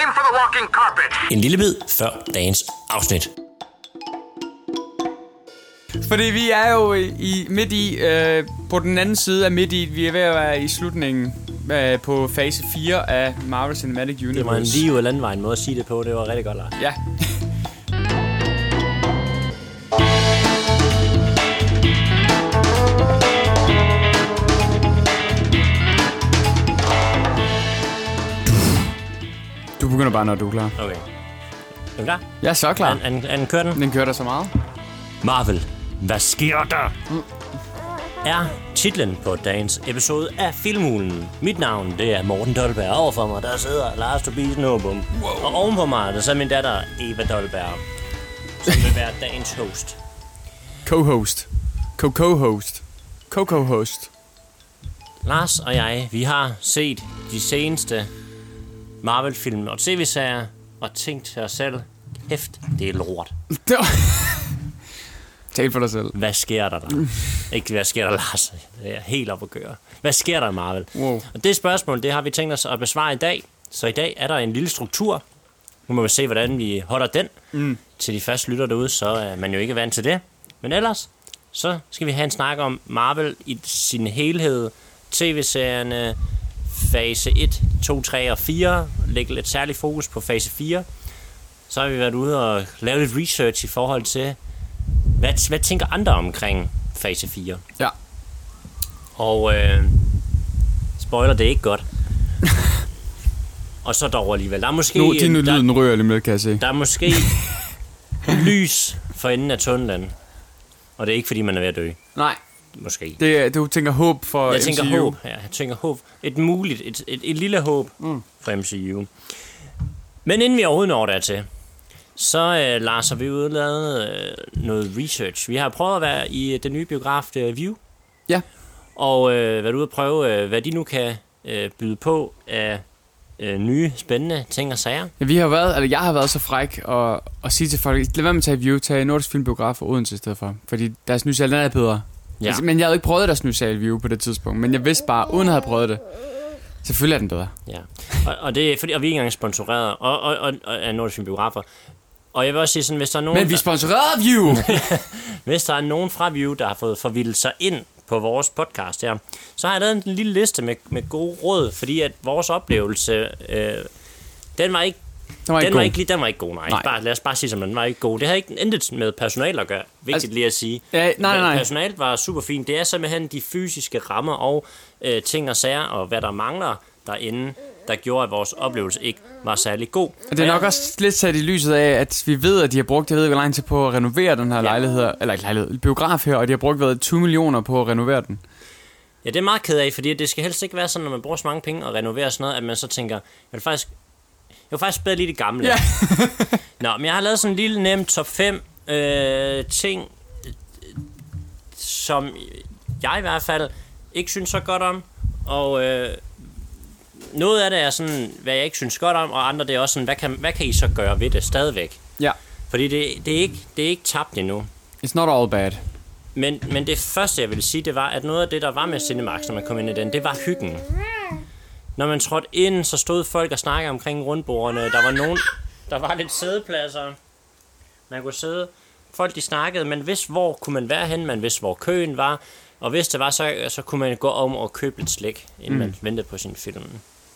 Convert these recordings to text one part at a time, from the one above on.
Aim for the walking carpet. En lille bid før dagens afsnit. Fordi vi er jo i, midt i, øh, på den anden side af midt i, vi er ved at være i slutningen øh, på fase 4 af Marvel Cinematic Universe. Det var en lige ud landvejen måde at sige det på. Det var rigtig godt, Lars. Ja. Begynder bare, når du er klar. Okay. Er du klar? Jeg er så klar. Er, er, er den kører den? Den kører der så meget. Marvel, hvad sker der? Er titlen på dagens episode af Filmhulen. Mit navn, det er Morten Dolberg. Overfor mig, der sidder Lars Tobias Nåbum. Wow. Og ovenpå mig, der sidder min datter Eva Dolberg. Som vil være dagens host. Co-host. Co-co-host. Co-co-host. Lars og jeg, vi har set de seneste Marvel-film og tv-serier, og tænkt til os selv, hæft, det er lort. Det var- Tal for dig selv. Hvad sker der der? Ikke hvad sker der, Lars? Det er helt op at køre. Hvad sker der Marvel? Wow. Og det spørgsmål, det har vi tænkt os at besvare i dag. Så i dag er der en lille struktur. Nu må vi se, hvordan vi holder den. Mm. Til de første lytter derude, så er man jo ikke vant til det. Men ellers, så skal vi have en snak om Marvel i sin helhed. TV-serierne, fase 1, 2, 3 og 4. Lægge lidt særlig fokus på fase 4. Så har vi været ude og lave lidt research i forhold til, hvad, hvad tænker andre omkring fase 4? Ja. Og øh, spoiler, det er ikke godt. og så dog alligevel. Der er måske, Nu, din der, lyden rører lige med, kan jeg se. der er måske lys for enden af tunnelen. Og det er ikke, fordi man er ved at dø. Nej, Måske. det, er- du tænker håb for Jeg tænker MCU. håb. Ja, jeg tænker håb. Et muligt, et, et, et lille håb mm. for MCU. Men inden vi overhovedet når dertil, så øh, Lars, har vi jo lavet øh, noget research. Vi har prøvet at være i øh, den nye biograf øh, View, Ja. og øh, været ude og prøve, øh, hvad de nu kan øh, byde på af øh, nye, spændende ting og sager. Ja, vi har været, eller jeg har været så fræk og, og sige til folk, lad være med at tage View, tag Nordisk Filmbiograf og Odense i stedet for. Fordi deres nye sal, den er bedre. Ja. Altså, men jeg havde ikke prøvet deres nye sal View på det tidspunkt. Men jeg vidste bare, uden at have prøvet det, selvfølgelig er den bedre. Ja, og, og det er fordi, og vi er ikke engang sponsoreret og, og, og, og af Nordisk Biografer. Og jeg vil også sige sådan, hvis der er nogen, Men vi der, sponsorerede View! hvis der er nogen fra View, der har fået forvildet sig ind på vores podcast her, så har jeg lavet en lille liste med, med gode råd, fordi at vores oplevelse, øh, den var ikke Den var ikke den var god. ikke, lige- den var ikke god, nej. Nej. Bare, lad os bare sige, som den var ikke god. Det havde ikke intet med personal at gøre. Vigtigt Altså- lige at sige. Ja, nej, nej. Personalet var super fint. Det er simpelthen de fysiske rammer og øh, ting og sager, og hvad der mangler derinde, der gjorde, at vores oplevelse ikke var særlig god. Og det er nok også lidt sat i lyset af, at vi ved, at de har brugt, jeg ved ikke, hvor lang tid på at renovere den her lejlighed, her- eller ikke lejlighed, biograf her, og de har brugt været 20 millioner på at renovere den. Ja, det er meget ked af, fordi det skal helst ikke være sådan, når man bruger så mange penge og renoverer sådan noget, at man så tænker, jeg vil faktisk, jeg vil faktisk bedre lige det gamle. Ja. Nå, men jeg har lavet sådan en lille nem top 5 øh, ting, som jeg i hvert fald ikke synes så godt om, og øh, noget af det er sådan, hvad jeg ikke synes godt om, og andre det er også sådan, hvad kan, hvad kan I så gøre ved det stadigvæk? Ja. Fordi det, det, er, ikke, det er ikke tabt endnu. It's not all bad. Men, men det første, jeg vil sige, det var, at noget af det, der var med Cinemax, når man kom ind i den, det var hyggen. Når man trådte ind, så stod folk og snakkede omkring rundbordene. Der var nogen, der var lidt sædepladser. Man kunne sidde. Folk de snakkede, men vidste, hvor kunne man være hen, man vidste, hvor køen var. Og hvis det var, så, så kunne man gå om og købe lidt slik, inden mm. man ventede på sin film.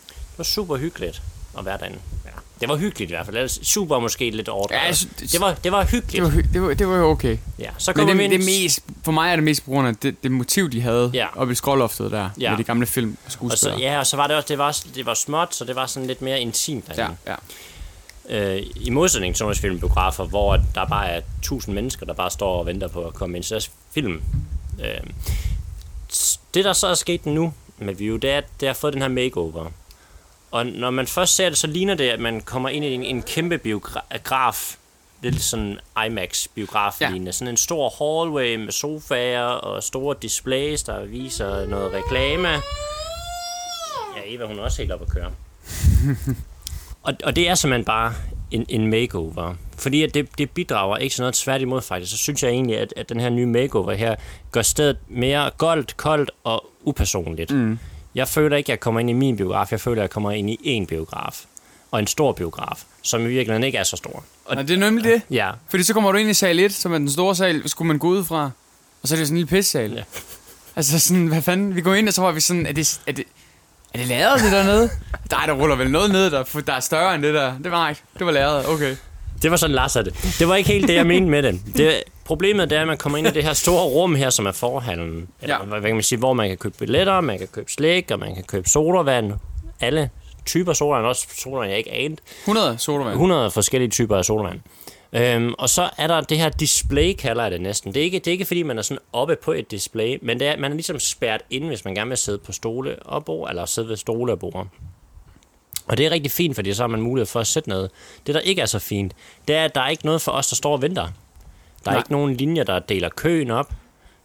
Det var super hyggeligt at være derinde. Ja. Det var hyggeligt i hvert fald. Super måske lidt overdrevet. Ja, synes- det, var, det var hyggeligt. Det var, hy- det var, det var jo okay. ja. Så Men kommer det, vi ind... det mest, for mig er det mest på grund af det, det motiv, de havde Ja. oppe i skråloftet der, Ja. med de gamle film og Og så, skuespillere. ja, og så var det også, det var, det var småt, så det var sådan lidt mere intimt derinde. ja, ja. Øh, I modsætning til nogle filmbiografer, hvor der bare er tusind mennesker, der bare står og venter på at komme ind til deres film. Øh, det, der så er sket nu med View, det er, at det har fået den her makeover. Og når man først ser det, så ligner det, at man kommer ind i en, en kæmpe biograf. Lidt sådan IMAX-biograf Ja. Sådan en stor hallway med sofaer og store displays, der viser noget reklame. Ja, Eva, hun er også helt op at køre. og, og det er simpelthen bare en, en makeover. Fordi at det, det bidrager ikke til noget tværtimod faktisk. Så synes jeg egentlig, at, at den her nye makeover her gør stedet mere goldt, koldt og upersonligt. Mm. Jeg føler ikke, at jeg kommer ind i min biograf. Jeg føler, at jeg kommer ind i en biograf. og en stor biograf, som i virkeligheden ikke er så stor. Og, Og det er nemlig det. ja, Fordi så kommer du ind i sal 1, som er den store sal, skulle man gå ud fra. Og så er det sådan en lille pissal. Ja. Altså sådan, hvad fanden? Vi går ind, og så var vi sådan, er det, er det, er det lærret det dernede? Nej, der ruller vel noget ned der, der er større end det der. Det var ikke. Det var lærret, okay. Det var sådan Lars det. Det var ikke helt det, jeg mente med det. det problemet det er, at man kommer ind i det her store rum her, som er forhallen. Eller, Ja. hvad kan man sige, hvor man kan købe billetter, man kan købe slik, og man kan købe sodavand. Alle typer sodavand, også sodavand, jeg ikke anede. 100 sodavand. 100 forskellige typer af sodavand. Øhm, og så er der det her display, kalder jeg det næsten. Det er ikke, det er ikke fordi, man er sådan oppe på et display, men det er, man er ligesom spærret ind, hvis man gerne vil sidde på stole og bord, eller sidde ved stole og bord. Og det er rigtig fint, fordi så har man mulighed for at sætte noget. Det, der ikke er så fint, det er, at der er ikke noget for os, der står og venter. Der er Nej. ikke nogen linjer, der deler køen op.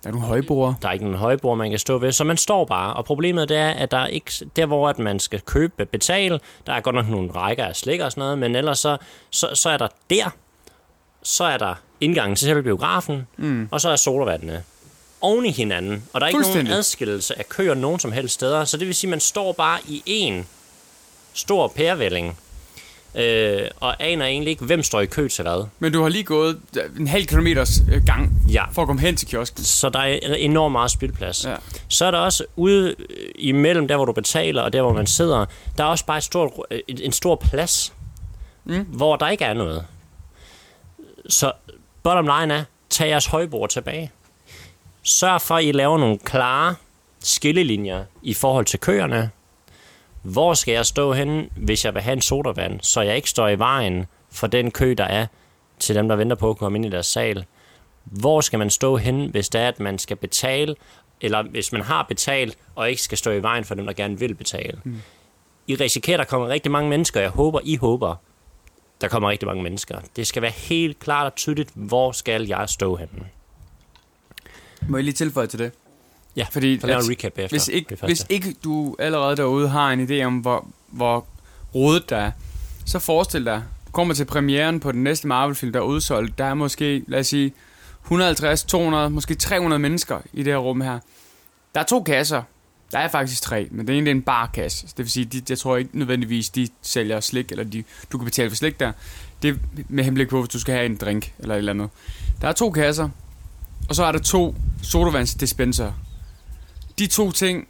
Der er nogle højbord. Der er ikke nogen højbord, man kan stå ved, så man står bare. Og problemet det er, at der er ikke, der hvor at man skal købe, betale, der er godt nok nogle rækker af slik og sådan noget, men ellers så, så, så er der der, så er der indgangen til selve biografen, mm. og så er sodavandene oven i hinanden. Og der er ikke nogen adskillelse af køer nogen som helst steder, så det vil sige, at man står bare i en stor pærevælling, øh, og aner egentlig ikke, hvem står i kø til hvad. Men du har lige gået en halv kilometers øh, gang Ja. for at komme hen til kiosken. Så der er enormt meget spildplads. Ja. Så er der også ude øh, imellem der, hvor du betaler, og der, hvor man sidder, der er også bare et stort, øh, en, en stor plads, mm. hvor der ikke er noget. Så bottom line er, tag jeres højbord tilbage. Sørg for, at I laver nogle klare skillelinjer i forhold til køerne. Hvor skal jeg stå henne, hvis jeg vil have en sodavand, så jeg ikke står i vejen for den kø, der er til dem, der venter på at komme ind i deres sal? hvor skal man stå hen, hvis det er, at man skal betale, eller hvis man har betalt, og ikke skal stå i vejen for dem, der gerne vil betale. Mm. I risikerer, der kommer rigtig mange mennesker, jeg håber, I håber, der kommer rigtig mange mennesker. Det skal være helt klart og tydeligt, hvor skal jeg stå henne. Må jeg lige tilføje til det? Ja, Fordi så laver en recap efter. hvis ikke, hvis ikke du allerede derude har en idé om, hvor, hvor rodet der er, så forestil dig, du kommer til premieren på den næste Marvel-film, der er udsolgt. Der er måske, lad os sige, 150, 200, måske 300 mennesker i det her rum her. Der er to kasser. Der er faktisk tre, men den ene det er en barkasse. Det vil sige, de, jeg tror ikke nødvendigvis, de sælger slik, eller de, du kan betale for slik der. Det er med henblik på, hvis du skal have en drink, eller et eller andet. Der er to kasser, og så er der to sodavandsdispenser. De to ting,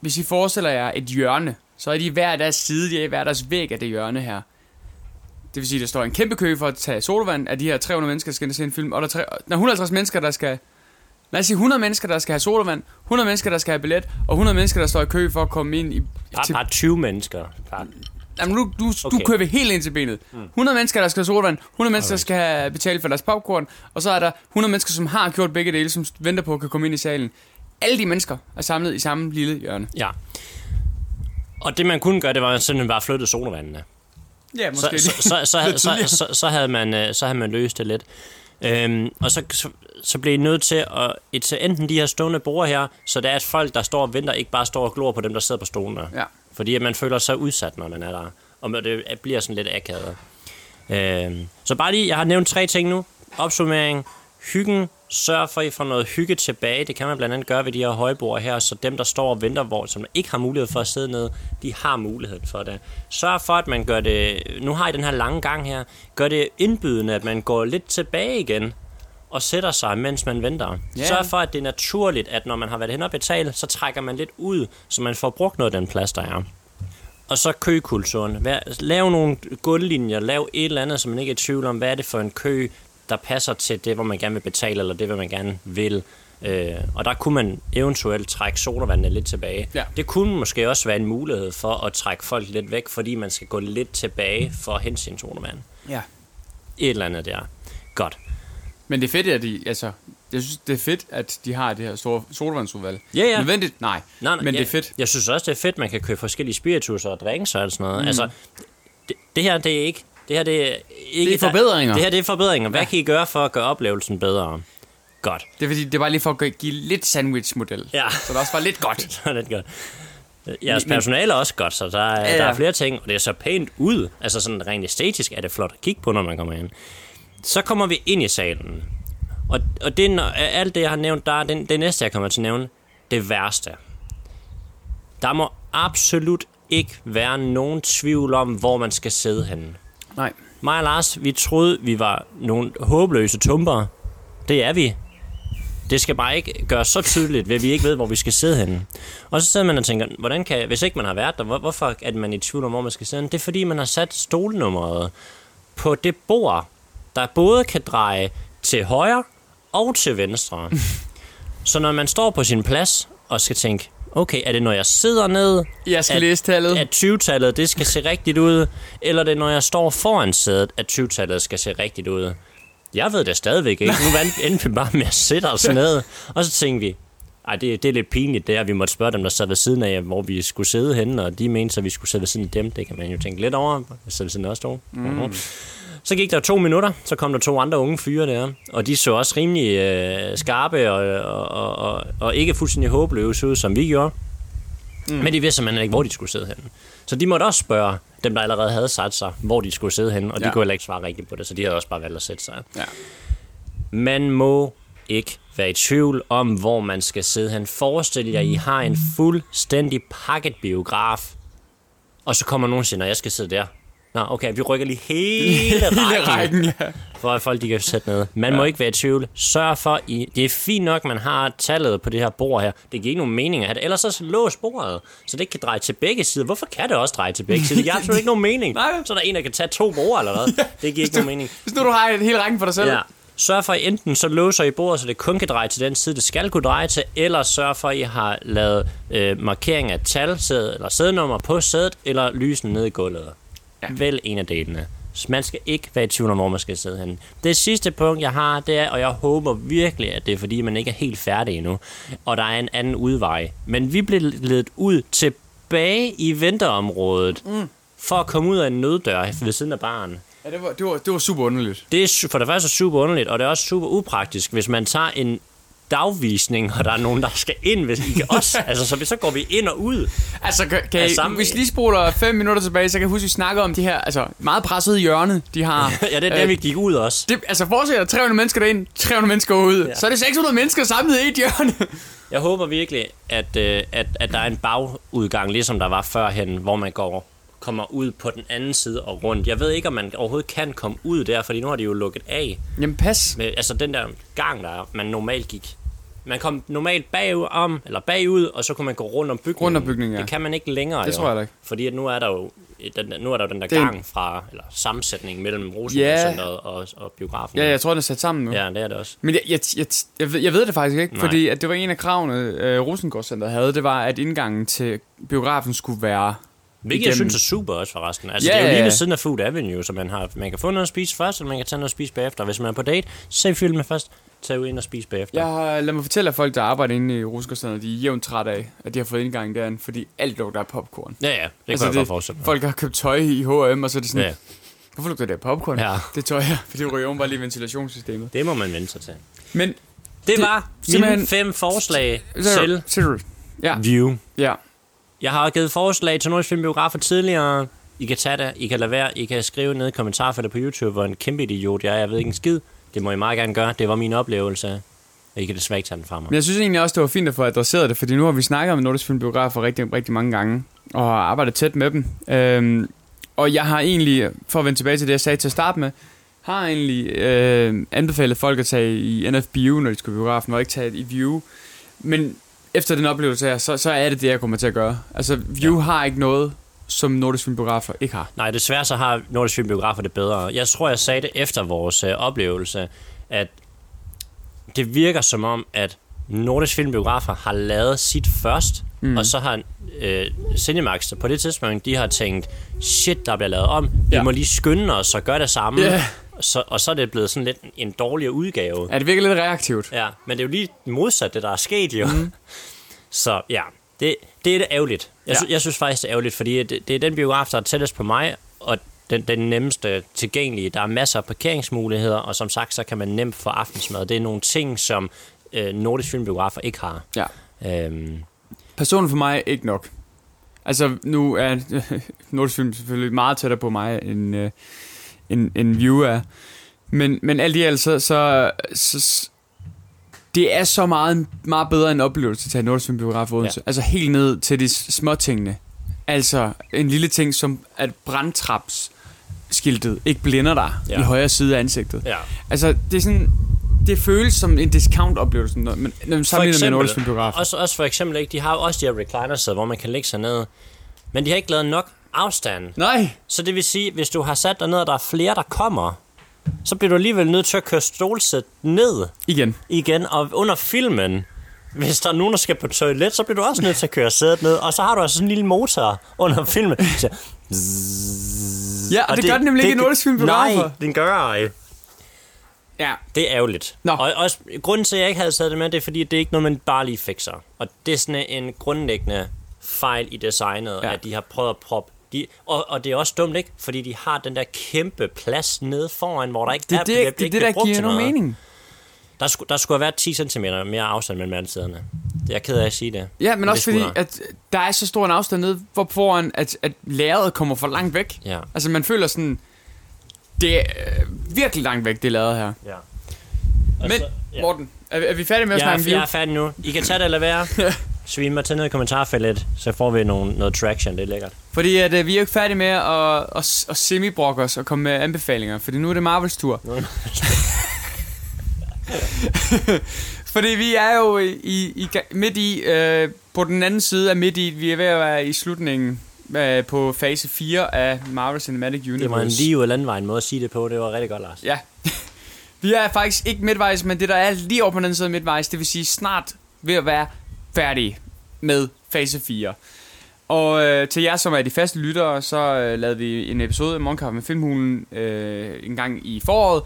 hvis I forestiller jer et hjørne, så er de hver deres side, de er hver deres væg af det hjørne her. Det vil sige, der står en kæmpe kø for at tage sodavand af de her 300 mennesker, der skal ind og se en film, og der er, tre, der er 150 mennesker, der skal... Lad os sige 100 mennesker, der skal have sodavand, 100 mennesker, der skal have billet, og 100 mennesker, der står i kø for at komme ind i... Bare, til, bare 20 mennesker. Bare, jamen, du, du, okay. Okay. du kører vi helt ind til benet. 100 mennesker, der skal have sodavand, 100 mennesker, der skal have betalt for deres popcorn, og så er der 100 mennesker, som har gjort begge dele, som venter på at kan komme ind i salen. Alle de mennesker er samlet i samme lille hjørne. ja. Og det man kunne gøre, det var simpelthen bare flytte sodavandene. Ja, så, så, så, så, havde, så, så, så, havde man, øh, så havde man løst det lidt. Øhm, og så, så, så blev I nødt til at et, til enten de her stående borde her, så det er, at folk, der står og venter, ikke bare står og glor på dem, der sidder på stolene. Ja. Fordi at man føler sig udsat, når man er der. Og det bliver sådan lidt akavet. Øhm, så bare lige, jeg har nævnt tre ting nu. Opsummering, hyggen, sørg for, at I får noget hygge tilbage. Det kan man blandt andet gøre ved de her højbord her, så dem, der står og venter, hvor som ikke har mulighed for at sidde ned, de har mulighed for det. Sørg for, at man gør det, nu har I den her lange gang her, gør det indbydende, at man går lidt tilbage igen, og sætter sig, mens man venter. Ja. Sørg for, at det er naturligt, at når man har været hen og betalt, så trækker man lidt ud, så man får brugt noget af den plads, der er. Og så køkulturen. Lav nogle gulvlinjer, lav et eller andet, så man ikke er i tvivl om, hvad er det for en kø, der passer til det, hvor man gerne vil betale, eller det, hvad man gerne vil. Øh, og der kunne man eventuelt trække sodavandene lidt tilbage. Ja. Det kunne måske også være en mulighed for at trække folk lidt væk, fordi man skal gå lidt tilbage for at hente sin sodavand. Ja. Et eller andet der. Godt. Men det er fedt, at de, altså, jeg synes, det er fedt, at de har det her store sodavandsudvalg. Ja, ja. Nødvendigt? Nej. Nej, nej, Men jeg, det er fedt. Jeg synes også, det er fedt, man kan købe forskellige spiritus og drinks og sådan noget. Mm. Altså, det, det her, det er ikke... Det her, det er ikke... Det er forbedringer. Det her, det er forbedringer. Hvad Ja. kan I gøre for at gøre oplevelsen bedre? Godt. Det er fordi, det er bare lige for at give lidt sandwich-model. Ja. Så det også var lidt godt. Så er det godt. Jeres personale er også godt, så der er, Ja, ja. der er flere ting, og det er så pænt ud. Altså sådan rent æstetisk er det flot at kigge på, når man kommer ind. Så kommer vi ind i salen. Og, og det, når- alt det, jeg har nævnt, der er det, det næste, jeg kommer til at nævne, det værste. Der må absolut ikke være nogen tvivl om, hvor man skal sidde henne. Nej. Mig og Lars, vi troede, vi var nogle håbløse tumper. Det er vi. Det skal bare ikke gøres så tydeligt, at vi ikke ved, hvor vi skal sidde henne. Og så sidder man og tænker, hvordan kan, hvis ikke man har været der, hvor, hvorfor er man i tvivl om, hvor man skal sidde henne? Det er fordi, man har sat stolnummeret på det bord, der både kan dreje til højre og til venstre. så når man står på sin plads og skal tænke, okay, er det når jeg sidder ned, Jeg skal At- læse tallet. at 20-tallet det skal se rigtigt ud, eller er det når jeg står foran sædet, at 20-tallet skal se rigtigt ud? Jeg ved det stadigvæk ikke. Nu endte vi bare med at sætte os ned, og så tænkte vi, ej, det, det er lidt pinligt, det er, at vi måtte spørge dem, der sad ved siden af, hvor vi skulle sidde henne, og de mente, at vi skulle sidde ved siden af dem. Det kan man jo tænke lidt over. Jeg sidder ved siden af os to. Mm. Så gik der to minutter, så kom der to andre unge fyre der, og de så også rimelig øh, skarpe og, og, og, og, ikke fuldstændig håbløse ud, som vi gjorde. Mm. Men de vidste simpelthen ikke, hvor de skulle sidde henne. Så de måtte også spørge dem, der allerede havde sat sig, hvor de skulle sidde henne, og de Ja. kunne heller ikke svare rigtigt på det, så de havde også bare valgt at sætte sig. Ja. Man må ikke være i tvivl om, hvor man skal sidde hen. Forestil jer, I har en fuldstændig pakket biograf, og så kommer nogen og siger, "Nå, jeg skal sidde der. Nå, okay, vi rykker lige hele rækken, rækken, ja. for at folk de kan sætte ned. Man ja. må ikke være i tvivl. Sørg for, I, det er fint nok, man har tallet på det her bord her. Det giver ikke nogen mening at have det. Ellers så lås bordet, så det ikke kan dreje til begge sider. Hvorfor kan det også dreje til begge sider? Det giver absolut ikke nogen mening. Nej. Så er der en, der kan tage to bord eller hvad. Det giver ikke nogen mening. Hvis nu du har et hele rækken for dig selv. Ja. Sørg for, at enten så låser I bordet, så det kun kan dreje til den side, det skal kunne dreje til, eller sørg for, at I har lavet øh, markering af tal, sæde, eller sædenummer på sædet, eller lysene nede i gulvet. Ja. Vælg en af delene. Så Man skal ikke være i tvivl om, hvor man skal sidde henne. Det sidste punkt, jeg har, det er, og jeg håber virkelig, at det er, fordi man ikke er helt færdig endnu, og der er en anden udvej. Men vi blev ledet ud tilbage i venteområdet, mm. for at komme ud af en nøddør ved siden af baren. ja det, var, det, var, det var super underligt. Det er for det første super underligt, og det er også super upraktisk, hvis man tager en dagvisning, og der er nogen, der skal ind, hvis I kan også. altså, så, så går vi ind og ud. Altså, kan, kan I, sammen- hvis lige spoler fem minutter tilbage, så kan jeg huske, at vi snakker om de her altså, meget pressede hjørne, de har. ja, det er der, Øh, vi gik ud også. det, altså, forestil dig 300 mennesker derind, 300 mennesker ud. Ja. Så er det 600 mennesker samlet i et hjørne. Jeg håber virkelig, at, øh, at, at der er en bagudgang, ligesom der var førhen, hvor man går kommer ud på den anden side og rundt. Jeg ved ikke, om man overhovedet kan komme ud der, fordi nu har de jo lukket af. Jamen, pas. Med, altså den der gang, der man normalt gik. Man kom normalt bagud om, eller bagud, og så kunne man gå rundt om bygningen. Rundt om bygningen, ja. Det kan man ikke længere. Det jo. tror jeg da ikke. Fordi at nu er der jo den, nu er der jo den der Det gang fra, eller sammensætning mellem Ja. Rosenborg-centret og, og biografen. Ja, jeg tror, den er sat sammen nu. ja, det er det også. Men jeg, jeg, jeg, jeg, ved, jeg ved det faktisk ikke, Nej. fordi at det var en af kravene, øh, Rosengårdscenteret havde, det var, at indgangen til biografen skulle være... Hvilket jeg igennem- synes er super også forresten. Altså, Ja, det er jo lige ved siden af Food Avenue, så man, har, man kan få noget at spise først, eller man kan tage noget at spise bagefter. Hvis man er på date, se filmen først, tag ud ind og spise bagefter. Jeg har, lad mig fortælle, at folk, der arbejder inde i Rosengårdscenteret, de er jævnt trætte af, at de har fået indgang derinde, fordi alt lugter af popcorn. ja, ja det Altså, kan jeg det- godt forestille mig. Folk har købt tøj i H&M, og så er det sådan, Ja, hvorfor lugter det af popcorn? Ja. Det tøj her, for det ryger bare lige ventilationssystemet. det må man vente sig til. Men, Det, Det- var simpelthen- mine fem forslag til du? Ja, View. ja. Jeg har givet forslag til nogle filmbiografer tidligere. I kan tage det, I kan lade være, I kan skrive ned i kommentarfeltet på YouTube, hvor en kæmpe idiot jeg er. Jeg ved ikke en skid. Det må I meget gerne gøre. Det var min oplevelse. Og I kan desværre ikke tage den fra mig. Men jeg synes egentlig også, det var fint at få adresseret det, fordi nu har vi snakket om Nordisk Filmbiografer rigtig, rigtig mange gange, og har arbejdet tæt med dem. Øhm, og jeg har egentlig, for at vende tilbage til det, jeg sagde til at starte med, har egentlig øh, anbefalet folk at tage i NFBU, når de skal biografen, og ikke tage i View. Men efter den oplevelse her, så, så er det det, jeg kommer til at gøre. Altså, View ja. har ikke noget, som Nordisk Film Biografer ikke har. Nej, desværre så har Nordisk Film Biografer det bedre. Jeg tror, jeg sagde det efter vores øh, oplevelse, at det virker som om, at Nordisk Film Biografer har lavet sit først, mm. og så har øh, Cinemax på det tidspunkt, de har tænkt, shit, der bliver lavet om, vi Ja. må lige skynde os og gøre det samme. Ja. Så, og så er det blevet sådan lidt en dårligere udgave. Ja, det virker lidt reaktivt. Ja, men det er jo lige modsat, det der er sket jo. Mm. Så ja, det, det er det ærgerligt. Jeg, Ja. sy- jeg synes faktisk, det er ærgerligt, fordi det, det er den biograf, der er tættest på mig, og den, den nemmeste tilgængelige. Der er masser af parkeringsmuligheder, og som sagt, så kan man nemt få aftensmad. Det er nogle ting, som øh, nordisk filmbiografer ikke har. Ja. Øhm, Personen for mig ikke nok. Altså, nu er Nordisk Film selvfølgelig meget tættere på mig, end, øh, end, end View er. Men, men alt i alt, så, så, så, det er så meget, meget bedre en oplevelse til at Nordisk Film Biograf i Odense. Ja. Altså helt ned til de små tingene Altså, en lille ting som, at brandtraps skiltet ikke blinder dig ja. I højre side af ansigtet. Ja. Altså, det er sådan... Det føles som en discount-oplevelse, når men når man sammenligner med en Nordlysfilmbiograf. også, også for eksempel, ikke, de har jo også de her recliner hvor man kan lægge sig ned. Men de har ikke lavet nok afstand. Nej! Så det vil sige, hvis du har sat dig ned, og der er flere, der kommer, så bliver du alligevel nødt til at køre stolsæt ned Igen. igen. Og under filmen, hvis der er nogen, der skal på toilet, så bliver du også nødt til at køre sædet ned. Og så har du altså sådan en lille motor under filmen. Så, Ja, og, og det, det gør den nemlig ikke i Nordlysfilmbiografer. Nej, den gør ej. Ja, Det er ærgerligt. Nå. Og også, grunden til, at jeg ikke havde taget det med, det er fordi, det er ikke noget, man bare lige fikser. Og det er sådan en grundlæggende fejl i designet, ja. at de har prøvet at proppe de, og, og det er også dumt, ikke? Fordi de har den der kæmpe plads nede foran, hvor der ikke det er det, bliver- det, det, ikke der giver nogen mening. Der, skulle, der skulle have været 10 cm mere afstand mellem alle siderne. Det er jeg ked af at sige det. Ja, men det også fordi, at der er så stor en afstand nede hvor foran, at, at lærredet kommer for langt væk. Ja. Altså, man føler sådan... Det er øh, virkelig langt væk, det lavet her. ja. Men, så- ja. Morten, er, er vi færdige med at Jeg, snakke er, om jeg er færdig nu. I kan tage det eller være. Svim mig til ned i kommentarfeltet, så får vi nogle, noget traction. Det er lækkert. Fordi at, øh, vi er jo ikke færdige med at, at, at semi-brokke os og komme med anbefalinger, fordi nu er det Marvels tur. Fordi vi er jo i, i, midt i, øh, på den anden side af midt i, vi er ved at være i slutningen øh, på fase 4 af Marvel Cinematic Universe. Det var en lige ud af landvejen måde at sige det på. Det var rigtig godt, Lars. Ja. vi er faktisk ikke midtvejs, men det der er lige over på den anden side af midtvejs, det vil sige snart ved at være færdige med fase 4. Og øh, til jer, som er de faste lyttere, så øh, lavede vi en episode af Morgenkaffe med Filmhulen øh, en gang i foråret,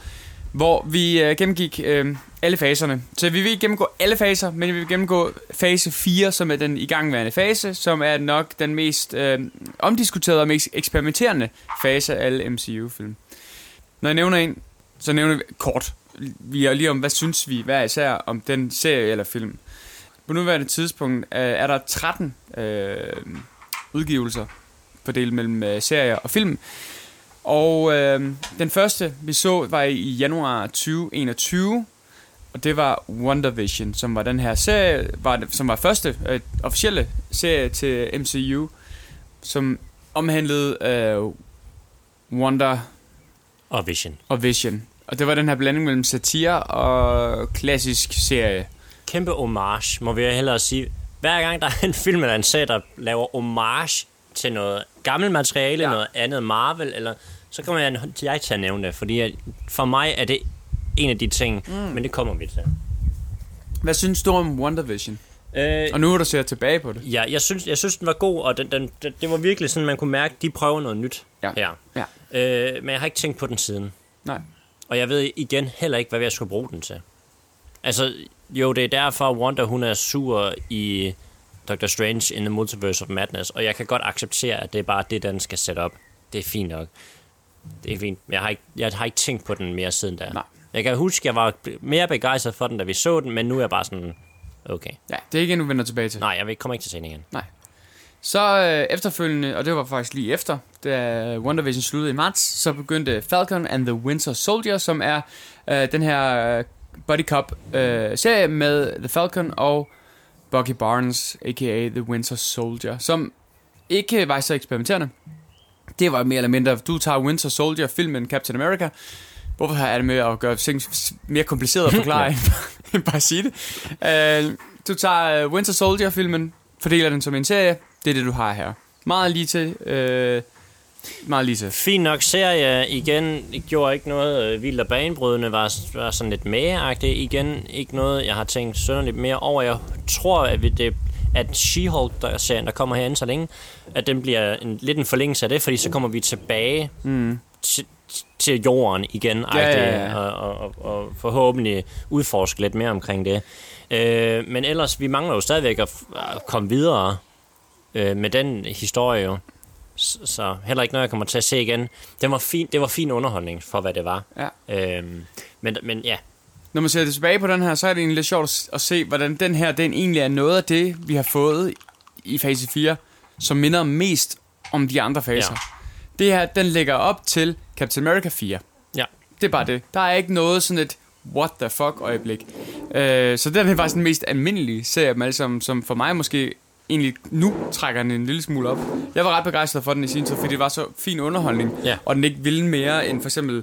hvor vi øh, gennemgik øh, alle faserne. Så vi vil ikke gennemgå alle faser, men vi vil gennemgå fase 4, som er den igangværende fase, som er nok den mest øh, omdiskuterede og mest eksperimenterende fase af alle MCU-film. Når jeg nævner en, så nævner vi kort. Vi er lige om, hvad synes vi hver især om den serie eller film. På nuværende tidspunkt øh, er der 13 øh, udgivelser fordelt mellem øh, serier og film. Og øh, den første, vi så, var i januar 2021, og det var WandaVision, som var den her serie, var, som var første øh, officielle serie til MCU, som omhandlede øh, Wanda Og Vision. og Vision. Og det var den her blanding mellem satire og klassisk serie. Kæmpe homage, må vi hellere sige. Hver gang der er en film eller en serie, der laver homage til noget gammelt materiale, Ja. noget andet Marvel, eller, så kommer jeg, jeg til at nævne det, fordi at for mig er det en af de ting, mm. men det kommer vi til. Hvad synes du om WandaVision? Øh, Og nu er du ser tilbage på det. ja, jeg synes, jeg synes, den var god, og den, den, den, det var virkelig sådan, man kunne mærke, de prøver noget nyt Ja. her. Ja. Øh, men jeg har ikke tænkt på den siden. Nej. Og jeg ved igen heller ikke, hvad jeg skulle bruge den til. Altså, jo, det er derfor, Wanda, hun er sur i Doctor Strange in the Multiverse of Madness, og jeg kan godt acceptere, at det er bare det, den skal sætte op. Det er fint nok. Det er fint. Jeg har ikke, jeg har ikke tænkt på den mere siden da. Nej. Jeg kan huske, at jeg var mere begejstret for den, da vi så den, men nu er jeg bare sådan, okay. Ja, det er ikke en, du vender tilbage til. Nej, jeg vil- kommer ikke til den igen. Så øh, efterfølgende, og det var faktisk lige efter, da WandaVision sluttede i marts, så begyndte Falcon and the Winter Soldier, som er øh, den her øh, buddy cop øh, med The Falcon og Bucky Barnes, a.k.a. The Winter Soldier, som ikke var så eksperimenterende. Det var mere eller mindre, du tager Winter Soldier, filmen Captain America, Hvorfor er det med at gøre ting mere kompliceret at forklare, end end bare at sige det? Øh, du tager øh, Winter Soldier-filmen, fordeler den som en serie. Det er det, du har her. Meget lige til. Øh, meget lige til. Fin nok serie. Igen, det gjorde ikke noget øh, vildt og banebrydende. Var, var sådan lidt mageagtigt. Igen, ikke noget, jeg har tænkt sønderligt mere over. Jeg tror, at, det, at She-Hulk-serien, der kommer herinde så længe, at den bliver en, lidt en forlængelse af det, fordi så kommer vi tilbage Mm. til, til jorden igen, Ja, ja, ja. Og, og, og, forhåbentlig udforske lidt mere omkring det. Øh, men ellers, vi mangler jo stadigvæk at, at komme videre øh, med den historie jo. Så, heller ikke noget, jeg kommer til at se igen. Den var fin, det var fin underholdning for, hvad det var. Ja. Øhm, men, men ja, Når man ser tilbage på den her, så er det egentlig lidt sjovt at se, hvordan den her, den egentlig er noget af det, vi har fået i fase 4, som minder mest om de andre faser. Ja. Det her, den lægger op til Captain America 4. Ja. Det er bare det. Der er ikke noget sådan et what the fuck øjeblik. Øh, så den er faktisk den mest almindelige serie sammen, som for mig måske egentlig nu trækker den en lille smule op. Jeg var ret begejstret for den i sin tid, fordi det var så fin underholdning, Ja. og den ikke ville mere end for eksempel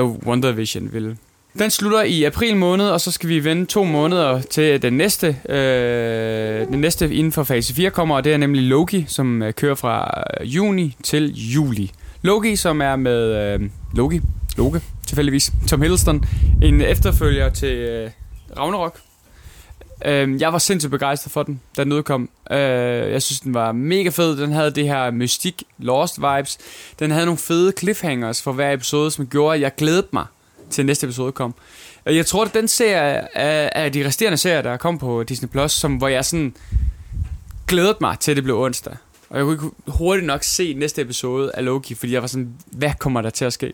uh, Wonder Vision ville. Den slutter i april måned, og så skal vi vente to måneder til den næste, øh, den næste inden for fase 4 kommer, og det er nemlig Loki, som øh, kører fra øh, juni til juli. Loki, som er med øh, Loki, Loke, tilfældigvis, Tom Hiddleston, en efterfølger til øh, Ragnarok. Øh, jeg var sindssygt begejstret for den, da den udkom. Øh, jeg synes, den var mega fed. Den havde det her mystik, lost vibes. Den havde nogle fede cliffhangers for hver episode, som gjorde, at jeg glædede mig til næste episode kom. Øh, jeg tror, at den serie af, øh, af de resterende serier, der kom på Disney+, Plus, som, hvor jeg sådan glædede mig til, at det blev onsdag. Og jeg kunne ikke hurtigt nok se næste episode af Loki, fordi jeg var sådan, hvad kommer der til at ske?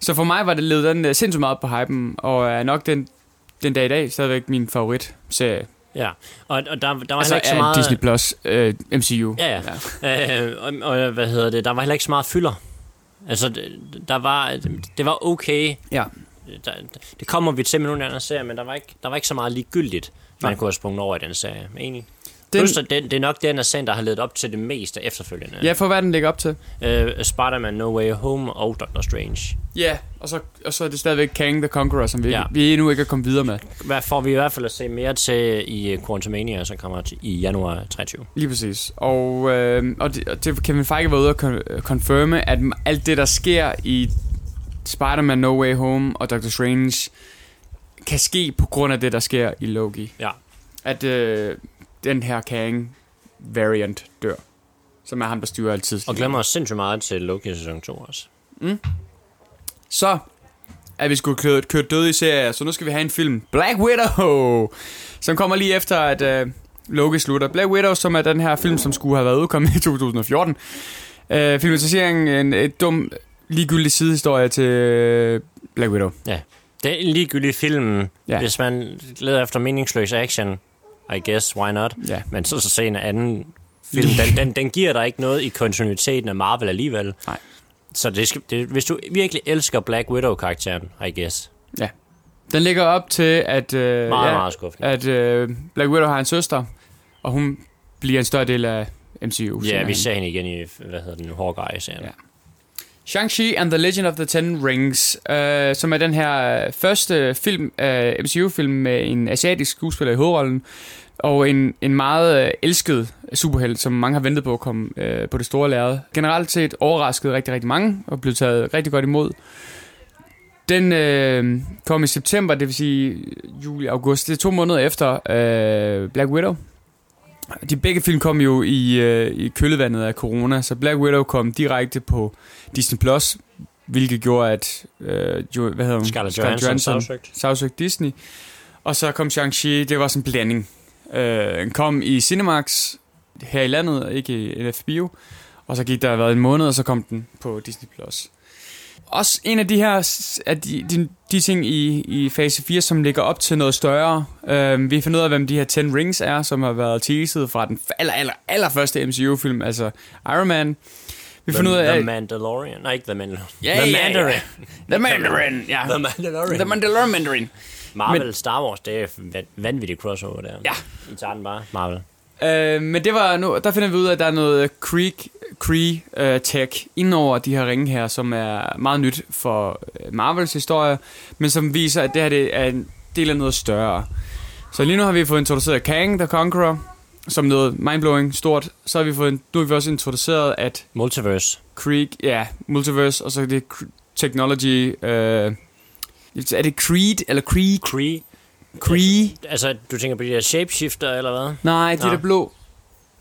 Så for mig var det levet den øh, sindssygt meget på hypen, og er nok den, den dag i dag stadigvæk min favorit serie. Ja, og, og der, der var Altså heller ikke så meget... Disney Plus, øh, MCU. Ja, ja. Øh, og, og, hvad hedder det? Der var heller ikke så meget fylder. Altså, der var, det var okay. ja. Der, det kommer vi til med nogle andre serier, men der var ikke, der var ikke så meget ligegyldigt, man Nej. kunne have sprunget over i den serie. Enig. Den, Plus, den, det er nok den af der har ledet op til det meste efterfølgende. ja, for hvad den ligger op til. Øh, Spider-Man No Way Home og Doctor Strange. Ja, og så, og så er det stadigvæk Kang the Conqueror, som vi, Ja. vi endnu ikke er kommet videre med. Hvad får vi i hvert fald at se mere til i øh, Quantumania, som kommer til, i januar 23. Lige præcis. Og, øh, og, det, og det, Kevin Feige var ude og kon- confirme, at alt det, der sker i Spider-Man No Way Home og Doctor Strange, kan ske på grund af det, der sker i Loki. Ja. At øh, den her Kang variant dør. Som er ham, der styrer altid. Og glemmer os sindssygt meget til Loki sæson 2 også. Så er vi sgu kørt, kørt døde i serier, så nu skal vi have en film. Black Widow! Som kommer lige efter, at øh, Loki slutter. Black Widow, som er den her film, som skulle have været udkommet i 2014. Øh, filmatiseringen en et dum, ligegyldig sidehistorie til øh, Black Widow. Det er en ligegyldig film, Ja. ja. hvis man leder efter meningsløs action. I guess, why not? Ja. Men så så se en anden film. Den, den, den giver dig ikke noget i kontinuiteten af Marvel alligevel. Nej. Så det skal, det, hvis du virkelig elsker Black Widow-karakteren, I guess. Den ligger op til, at, øh, Meget, ja, meget skuffende. at øh, Black Widow har en søster, og hun bliver en større del af MCU. Ja, vi ser hende igen i, hvad hedder den, Hawkeye-serien. Ja. Shang-Chi and the Legend of the Ten Rings, øh, som er den her øh, første film, øh, MCU-film med en asiatisk skuespiller i hovedrollen, og en, en meget øh, elsket superhelt, som mange har ventet på at komme øh, på det store lærred. Generelt set overraskede rigtig, rigtig mange, og blev taget rigtig godt imod. Den øh, kom i september, det vil sige juli-august. Det er to måneder efter øh, Black Widow. De begge film kom jo i, øh, i kølvandet af corona, så Black Widow kom direkte på Disney+, Plus, hvilket gjorde, at øh, jo, hvad hedder hun? Scarlett Johansson, sagsøgt. sagsøgt Disney. Og så kom Shang-Chi, det var sådan en blanding. Øh, den kom i Cinemax her i landet, ikke i NF Bio. Og så gik der været en måned, og så kom den på Disney+. Plus. Også en af de her af de, de, de ting i, i fase 4, som ligger op til noget større. Øh, vi finder ud af, hvem de her 10 Rings er, som har været teaset fra den aller, aller, aller første MCU-film, altså Iron Man. Vi finder ud af... The Mandalorian. Nej, ikke The Mandalorian. Ja, The ja. Mandarin. The Mandarin, ja. The Mandalorian. The Mandalorian Mandarin. Marvel Men- Star Wars, det er van- vanvittigt crossover der. Ja. I tager den bare, Marvel. Øh, men det var nu, der finder vi ud af, at der er noget Creek, Cree uh, tech ind over de her ringe her, som er meget nyt for øh, Marvels historie, men som viser, at det her det er en del af noget større. Så lige nu har vi fået introduceret Kang the Conqueror, som noget mindblowing, stort. Så har vi fået, nu har vi også introduceret, at Multiverse. Creek, ja, multiverse, og så er det technology, øh, er det Creed, eller Creek? Kree. Cree? Altså, du tænker på de der shapeshifter, eller hvad? Nej, det er Nå. der blå.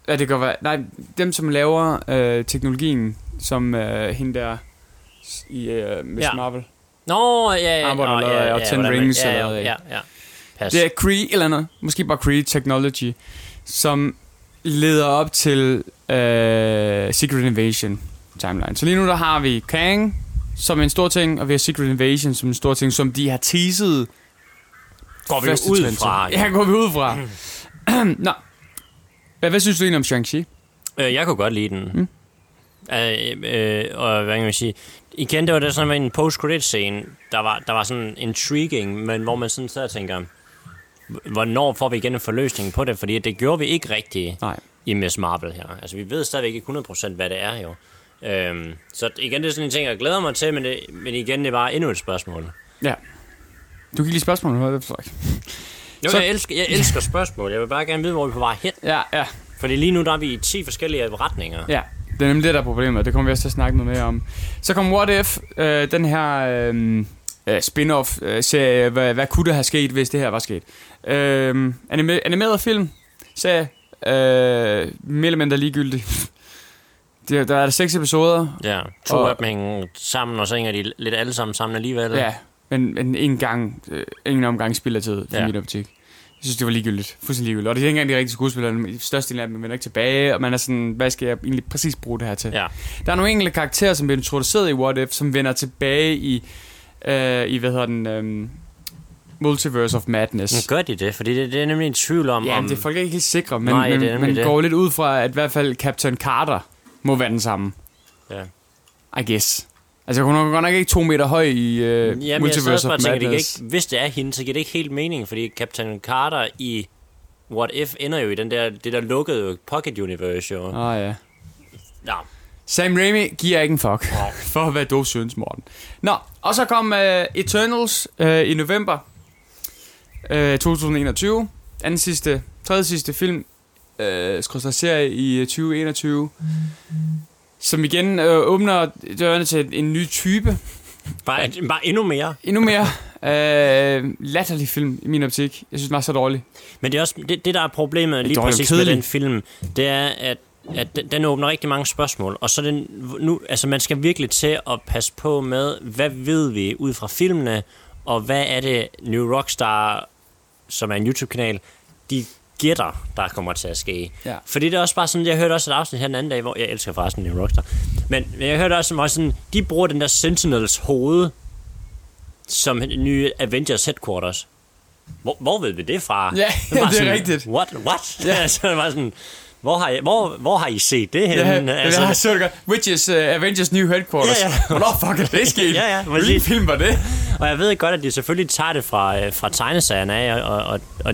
Ja, det kan være. Nej, dem som laver øh, teknologien, som øh, hende der i øh, Miss Ja. Marvel. Nå, ja, ja. Arbejder Nå, lavet ja, ja, og Ten Rings ja, er ja, ja, ja. Pas. Det er Cree eller andet. Måske bare Cree Technology, som leder op til øh, Secret Invasion timeline. Så lige nu der har vi Kang som en stor ting, og vi har Secret Invasion som en stor ting, som de har teaset Går vi første ud fra. Ja, går vi ud fra. Nå. Hvad, hvad synes du egentlig om Shang-Chi? Øh, jeg kunne godt lide den. Mm. Øh, øh, og hvad kan man sige? Igen, det var det sådan en post-credit-scene, der var, der var sådan intriguing, men hvor man sådan sad og tænker, hvornår får vi igen en forløsning på det? Fordi det gjorde vi ikke rigtigt Nej. i Miss Marvel her. Altså, vi ved stadigvæk ikke 100% hvad det er jo. Øhm, så igen, det er sådan en ting, jeg glæder mig til, men, det, men igen, det er bare endnu et spørgsmål. Ja. Du kan lige spørgsmål, hvad det forstår ikke. Jo, Så- jeg elsker, jeg elsker spørgsmål. Jeg vil bare gerne vide, hvor vi er på vej hen. Ja, ja, Fordi lige nu der er vi i 10 forskellige retninger. ja. Det er nemlig det, der er problemet, det kommer vi også til at snakke noget mere om. Så kom What If, øh, den her øh, øh, spin-off øh, hvad, hvad kunne der have sket, hvis det her var sket? Øh, anime, animeret film, serie, øh, mere eller mindre ligegyldig. Der, der er der seks episoder, Ja, to Og- af dem hænger sammen, og så hænger de lidt alle sammen sammen alligevel. Ja, men, men en gang, øh, ingen omgang spillertid i Ja. min optik. Jeg synes, det var ligegyldigt. Fuldstændig ligegyldigt. Og det er ikke engang de rigtige skuespillere. De største del af dem vender ikke tilbage, og man er sådan, hvad skal jeg egentlig præcis bruge det her til? Ja. Der er nogle enkelte karakterer, som bliver introduceret i What If, som vender tilbage i, øh, i hvad hedder den, øh, Multiverse of Madness. Men gør de det? Fordi det, det er nemlig en tvivl om... Ja, om det er folk ikke helt sikre, men, Nej, nemlig man det. går lidt ud fra, at i hvert fald Captain Carter må være den samme. Ja. I guess. Altså, hun er godt nok ikke to meter høj i uh, Jamen, jeg sad Multiverse bare of og tænkte, det ikke, hvis det er hende, så giver det ikke helt mening, fordi Captain Carter i What If ender jo i den der, det der lukkede Pocket Universe, jo. Oh, ja. Ja. Sam Raimi giver ikke en fuck for, hvad du synes, Morten. Nå, og så kom uh, Eternals uh, i november uh, 2021. Anden sidste, tredje sidste film, uh, serie i øh, 2021. Som igen uh, åbner dørene til en ny type. Bare, bare endnu mere. Endnu mere uh, latterlig film i min optik. Jeg synes, den var så dårlig. Men det er også det, det der er problemet lige dårlig præcis med den film, det er, at at den, den åbner rigtig mange spørgsmål, og så den nu, altså man skal virkelig til at passe på med, hvad ved vi ud fra filmene, og hvad er det New Rockstar, som er en YouTube-kanal, de gætter, der kommer til at ske. Ja. Fordi det er også bare sådan, jeg hørte også et afsnit her den anden dag, hvor jeg elsker forresten New Rockstar, men jeg hørte også, hvor sådan, de bruger den der Sentinels hoved som nye Avengers headquarters. Hvor, hvor ved vi det fra? Ja, var det er sådan, rigtigt. What? What? Ja. altså, det var sådan, hvor har, I, hvor, hvor har I set det henne? Ja, altså, jeg har så det godt. Which is uh, Avengers New Headquarters. Ja, ja. Hvornår fuck er det sket? Ja, ja, Hvilken film var det? Og jeg ved godt, at de selvfølgelig tager det fra, øh, fra tegneserierne af, og, og, og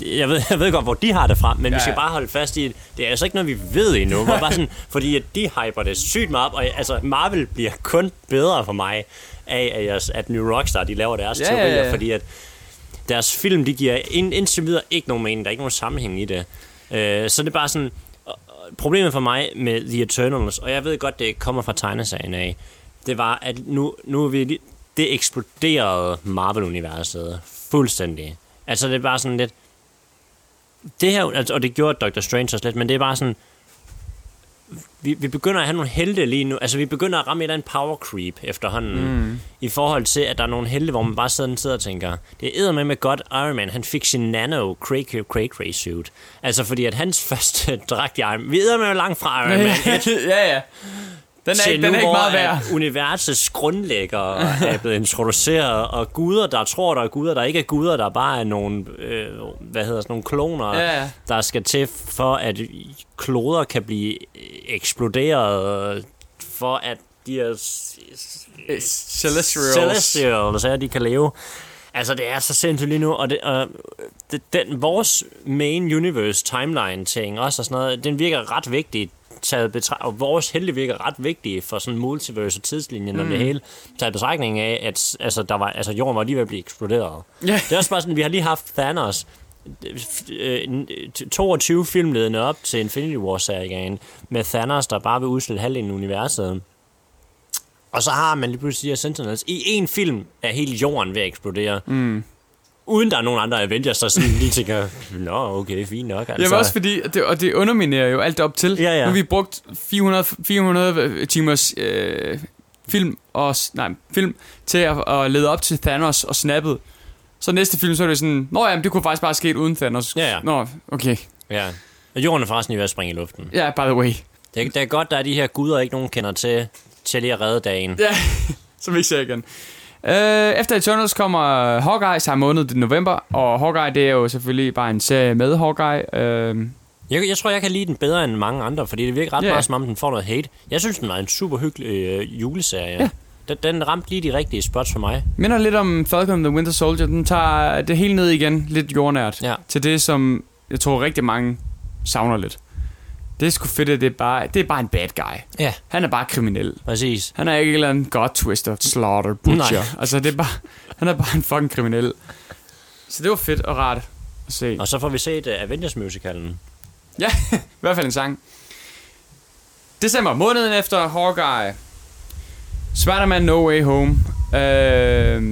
jeg ved, jeg ved godt, hvor de har det fra, men ja, Ja, vi skal bare holde fast i, det er altså ikke noget, vi ved endnu. Hvor bare sådan, fordi at de hyper det sygt meget op, og altså, Marvel bliver kun bedre for mig af, at, jeg, at New Rockstar, de laver deres Ja, teorier, ja, ja. fordi at deres film, de giver ind, indtil videre ikke nogen mening, der er ikke nogen sammenhæng i det. Øh, så det er bare sådan, problemet for mig med The Eternals, og jeg ved godt, det kommer fra tegneserien af, det var, at nu, nu er vi det eksploderede Marvel-universet fuldstændig. Altså, det er bare sådan lidt, det her, altså, og det gjorde Doctor Strange også lidt, men det er bare sådan, vi, vi begynder at have nogle helte lige nu. Altså, vi begynder at ramme et eller andet power creep efterhånden. Mm. I forhold til, at der er nogle helte, hvor man bare sidder, sidder og tænker, det er med med godt Iron Man, han fik sin nano cray cray cray suit. Altså, fordi at hans første dragt i Iron Man, vi er med langt fra Iron Man 1, ja, ja. Den er, til ikke, den nu, er ikke meget værd. universets grundlægger er blevet introduceret, og guder, der tror, der er guder, der ikke er guder, der bare er nogle, øh, hvad hedder sådan nogle kloner, Ja, ja. der skal til for, at kloder kan blive eksploderet, for at de er Celestials. celestial, så de kan leve. Altså, det er så sindssygt lige nu, og, det, og det, den, vores main universe timeline ting også og sådan noget, den virker ret vigtig taget betra- og vores helte virker ret vigtige for sådan multiverse tidslinjen mm. og det hele, taget betragtning af, at altså, der var, altså, jorden var lige ved at blive eksploderet. Ja. Det er også bare sådan, vi har lige haft Thanos, øh, 22 film ledende op til Infinity War-serien, med Thanos, der bare vil udslette halvdelen af universet. Og så har man lige pludselig de her Sentinels. I en film er hele jorden ved at eksplodere. Mm. Uden der er nogen andre Avengers, der sådan lige tænker, Nå, okay, fint nok. Altså. Jamen også fordi, og det, og det underminerer jo alt op til. Ja, ja. Nu har vi brugt 400, 400 timers øh, film, og, nej, film til at, at lede op til Thanos og snappet. Så næste film, så er det sådan, Nå ja, det kunne faktisk bare ske uden Thanos. Ja, ja. Nå, okay. Ja. Og jorden er forresten lige ved at springe i luften. Ja, yeah, by the way. Det er, det er godt, der er de her guder, ikke nogen kender til, til lige at redde dagen. Ja, som vi ser igen. Øh, efter Eternals kommer Hawkeye samme måned, er november, og Hawkeye, det er jo selvfølgelig bare en serie med Hawkeye. Øh, Jeg, jeg tror, jeg kan lide den bedre end mange andre, fordi det virker ret yeah. meget, som om den får noget hate. Jeg synes, den var en super hyggelig øh, juleserie. Ja. Den, den ramte lige de rigtige spots for mig. minder lidt om Falcon the Winter Soldier. Den tager det hele ned igen, lidt jordnært, Ja. til det, som jeg tror rigtig mange savner lidt. Det er sgu fedt, at det er bare, det er bare en bad guy. Ja, Han er bare kriminel. præcis. Han er ikke en eller anden god twister, slaughter, butcher. Nej. Altså, det er bare, han er bare en fucking kriminel. Så det var fedt og rart at se. Og så får vi set uh, Avengers musicalen. Ja, i hvert fald en sang. December, måneden efter Hawkeye. Spider-Man No Way Home. Øh,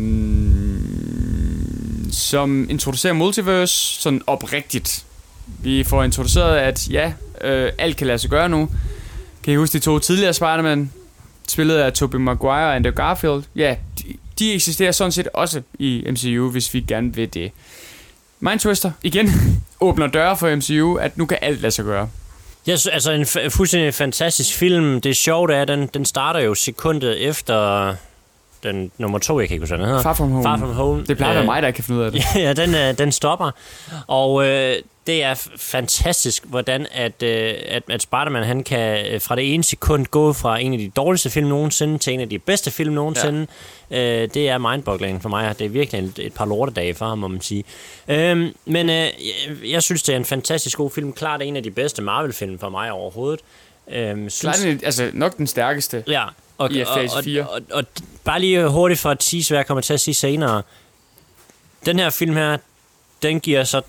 som introducerer multiverse sådan oprigtigt. Vi får introduceret, at ja, øh, alt kan lade sig gøre nu. Kan I huske de to tidligere Spider-Man? Spillet af Tobey Maguire og Andrew Garfield. Ja, de, de eksisterer sådan set også i MCU, hvis vi gerne vil det. Mind Twister, igen, åbner døre for MCU, at nu kan alt lade sig gøre. Ja, så- altså en f- fuldstændig fantastisk film. Det sjove er, at den, den starter jo sekundet efter den nummer to, jeg kan ikke huske, hvad den hedder. Far From Home. Far From Home. Det plejer at være Øh, mig, der ikke kan finde ud af det. Ja, den, øh, den stopper. Og øh, det er fantastisk, hvordan at, øh, at, at Spider-Man han kan øh, fra det ene sekund gå fra en af de dårligste film nogensinde til en af de bedste film nogensinde. Ja. Øh, det er mindboggling for mig. Det er virkelig et, et par lortedage for ham, må man sige. Øhm, men øh, jeg, synes, det er en fantastisk god film. Klart en af de bedste Marvel-film for mig overhovedet. Øhm, synes, Klart, altså nok den stærkeste. Ja, og, i og, fase og, fire. og, og, og bare lige hurtigt for at tease, hvad jeg kommer til at sige senere. Den her film her, den giver så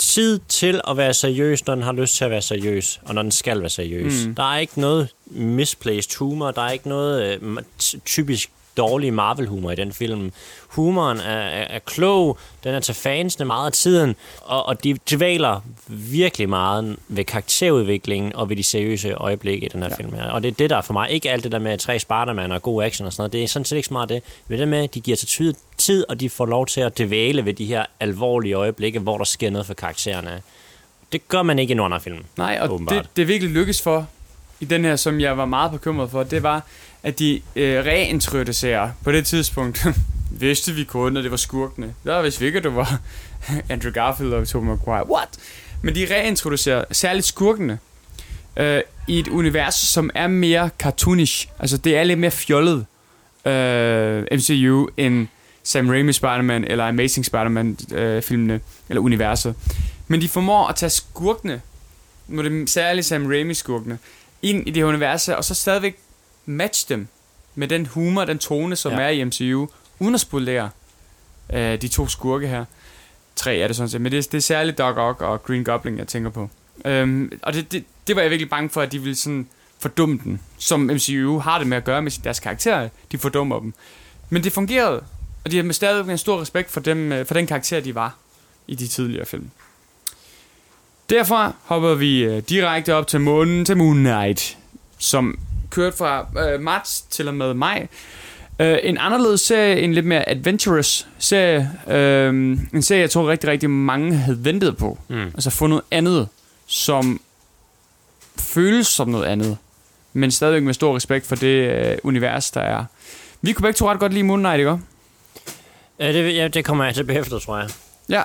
tid til at være seriøs, når den har lyst til at være seriøs, og når den skal være seriøs. Mm. Der er ikke noget misplaced humor, der er ikke noget øh, typisk dårlig Marvel-humor i den film. Humoren er, er, er klog, den er til fansene meget af tiden, og, og de dvæler virkelig meget ved karakterudviklingen og ved de seriøse øjeblikke i den her ja. film her. Og det er det, der er for mig ikke alt det der med tre Spider-Man og god action og sådan noget. Det er sådan set ikke smart det. Men det med, de giver sig tid, tid, og de får lov til at dvæle ved de her alvorlige øjeblikke, hvor der sker noget for karaktererne. Det gør man ikke i nogen anden film. Nej, og Åbenbart. det, det virkelig lykkes for i den her, som jeg var meget bekymret for, det var, at de øh, reintroducerer på det tidspunkt, vidste vi kun, at det var skurkene. Der vidste vi ikke, at det var Andrew Garfield og Tobey Maguire. What? Men de reintroducerer særligt skurkene øh, i et univers, som er mere cartoonish. Altså, det er lidt mere fjollet øh, MCU end Sam Raimi Spider-Man eller Amazing Spider-Man-filmene, øh, eller universet. Men de formår at tage skurkene, nu det særligt Sam Raimi-skurkene, ind i det her univers, og så stadigvæk matche dem med den humor, den tone, som Ja. er i MCU, uden at spolere øh, de to skurke her. Tre er det sådan set, men det, det er særligt Doc Ock og Green Goblin, jeg tænker på. Øhm, og det, det, det var jeg virkelig bange for, at de ville sådan fordumme den, som MCU har det med at gøre med deres karakterer. De fordummer dem. Men det fungerede, og de har med stadigvæk en stor respekt for, dem, øh, for den karakter, de var i de tidligere film. Derfra hopper vi øh, direkte op til månen til Moon Knight, som kørte fra øh, marts til og med maj. Øh, en anderledes serie, en lidt mere adventurous serie. Øh, en serie, jeg tror rigtig, rigtig mange havde ventet på. Mm. Altså få noget andet, som føles som noget andet, men stadigvæk med stor respekt for det øh, univers, der er. Vi kunne begge to ret godt lide Moon Knight, ikke? også? Øh, det, ja, det kommer jeg til bagefter, tror jeg. Ja.